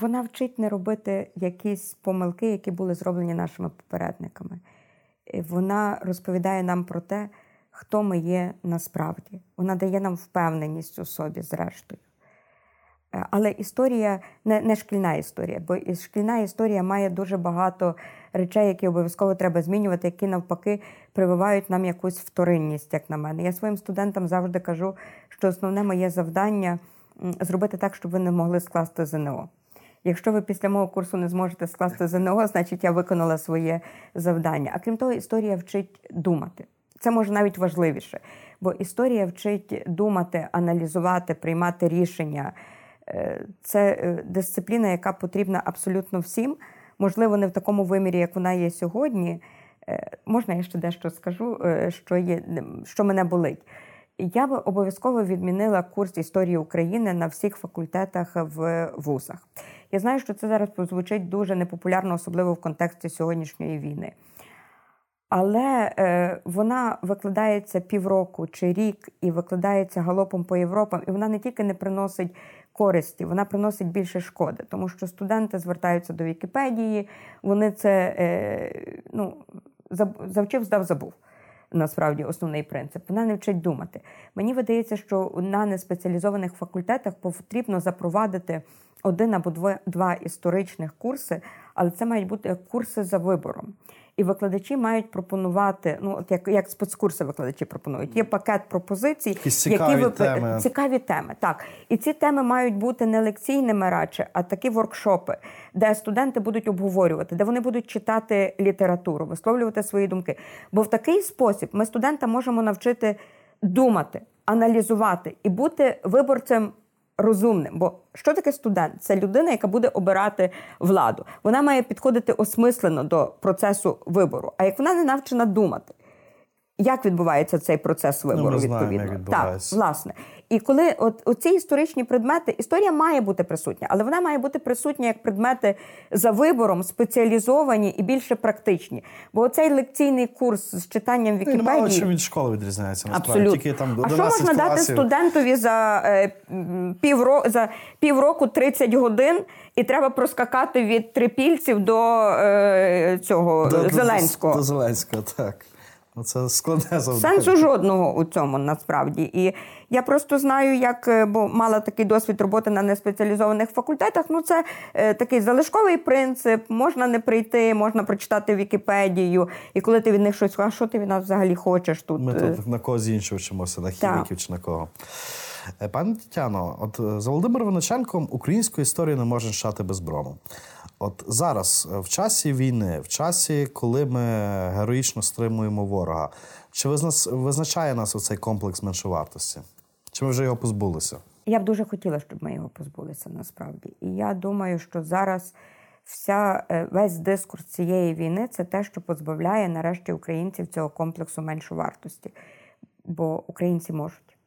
[SPEAKER 3] Вона вчить не робити якісь помилки, які були зроблені нашими попередниками. Вона розповідає нам про те, хто ми є насправді. Вона дає нам впевненість у собі, зрештою. Е, але історія не не шкільна історія, бо шкільна історія має дуже багато речей, які обов'язково треба змінювати, які навпаки прививають нам якусь вторинність, як на мене. Я своїм студентам завжди кажу, що основне моє завдання зробити так, щоб ви не могли скласти ЗНО. Якщо ви після мого курсу не зможете скласти ЗНО, значить я виконала своє завдання. А крім того, історія вчить думати. Це може навіть важливіше, бо історія вчить думати, аналізувати, приймати рішення. Е, це е, дисципліна, яка потрібна абсолютно всім. Можливо, не в такому вимірі, як вона є сьогодні. Е, можна я ще дещо скажу, що є, що мене болить. Я би обов'язково відмінила курс історії України на всіх факультетах в вузах. Я знаю, що це зараз звучить дуже непопулярно, особливо в контексті сьогоднішньої війни. Але е, вона викладається півроку чи рік і викладається галопом по Європам, і вона не тільки не приносить користі, вона приносить більше шкоди, тому що студенти звертаються до Вікіпедії, вони це е, ну, завчив, здав, забув насправді основний принцип. Вона не вчить думати. Мені видається, що на неспеціалізованих факультетах потрібно запровадити один або два історичних курси, але це мають бути курси за вибором. І викладачі мають пропонувати, ну от як як спецкурси викладачі пропонують. Є пакет пропозицій,
[SPEAKER 1] цікаві
[SPEAKER 3] які ви
[SPEAKER 1] теми.
[SPEAKER 3] цікаві теми. Так, і ці теми мають бути не лекційними радше, а такі воркшопи, де студенти будуть обговорювати, де вони будуть читати літературу, висловлювати свої думки. Бо в такий спосіб ми студента можемо навчити думати, аналізувати і бути виборцем розумним. Бо що таке студент? Це людина, яка буде обирати владу. Вона має підходити осмислено до процесу вибору. А як вона не навчена думати, як відбувається цей процес вибору?
[SPEAKER 1] Ну, ми
[SPEAKER 3] відповідно,
[SPEAKER 1] як відбувається.
[SPEAKER 3] так, власне. І коли от оці історичні предмети, історія має бути присутня, але вона має бути присутня як предмети за вибором, спеціалізовані і більше практичні. Бо оцей лекційний курс з читанням
[SPEAKER 1] ну,
[SPEAKER 3] Вікіпедії...
[SPEAKER 1] мало чим від школи відрізняється.
[SPEAKER 3] Абсолютно.
[SPEAKER 1] Тільки там
[SPEAKER 3] а що можна
[SPEAKER 1] класів.
[SPEAKER 3] дати студентові за е, півроку за півроку 30 годин, і треба проскакати від трипільців до е, цього
[SPEAKER 1] до,
[SPEAKER 3] Зеленського?
[SPEAKER 1] До, до Зеленського, так. Ну, це складне завдання.
[SPEAKER 3] Сенсу жодного у цьому насправді. І я просто знаю, як е, бо мала такий досвід роботи на неспеціалізованих факультетах. Ну, це е, такий залишковий принцип. Можна не прийти, можна прочитати Вікіпедію. І коли ти від них щось а що ти від нас взагалі хочеш тут?
[SPEAKER 1] Ми
[SPEAKER 3] е?»
[SPEAKER 1] тут на когось іншого вчимося, на хіміків чи на кого. Е, Пані Тетяно, от за Володимиром Виниченком українську історію не можна читати без брому. От зараз, в часі війни, в часі, коли ми героїчно стримуємо ворога, чи визначає нас оцей комплекс меншовартості? Чи ми вже його позбулися?
[SPEAKER 3] Я б дуже хотіла, щоб ми його позбулися насправді. І я думаю, що зараз вся е, весь дискурс цієї війни це те, що позбавляє нарешті українців цього комплексу меншовартості. Бо українці можуть.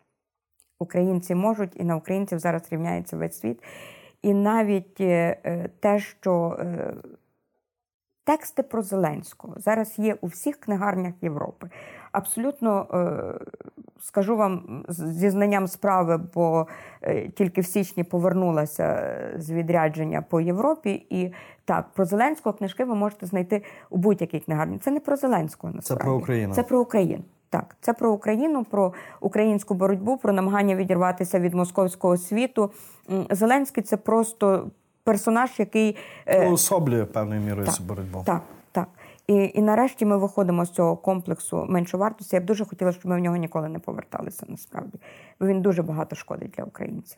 [SPEAKER 3] Українці можуть, і на українців зараз рівняється весь світ. І навіть е, е, те, що тексти про Зеленського зараз є у всіх книгарнях Європи. Абсолютно скажу вам зі знанням справи, бо тільки в січні повернулася з відрядження по Європі. І так, про Зеленського книжки ви можете знайти у будь-якій книгарні. Це не про Зеленського насправді.
[SPEAKER 1] Це про Україну.
[SPEAKER 3] Це про Україну. Так, це про Україну, про українську боротьбу, про намагання відірватися від московського світу. Зеленський це просто персонаж, який е,
[SPEAKER 1] Уособлює певною мірою цю боротьбу.
[SPEAKER 3] так. І, і нарешті ми виходимо з цього комплексу меншовартості. Я б дуже хотіла, щоб ми в нього ніколи не поверталися насправді. Бо він дуже багато шкодить для українців.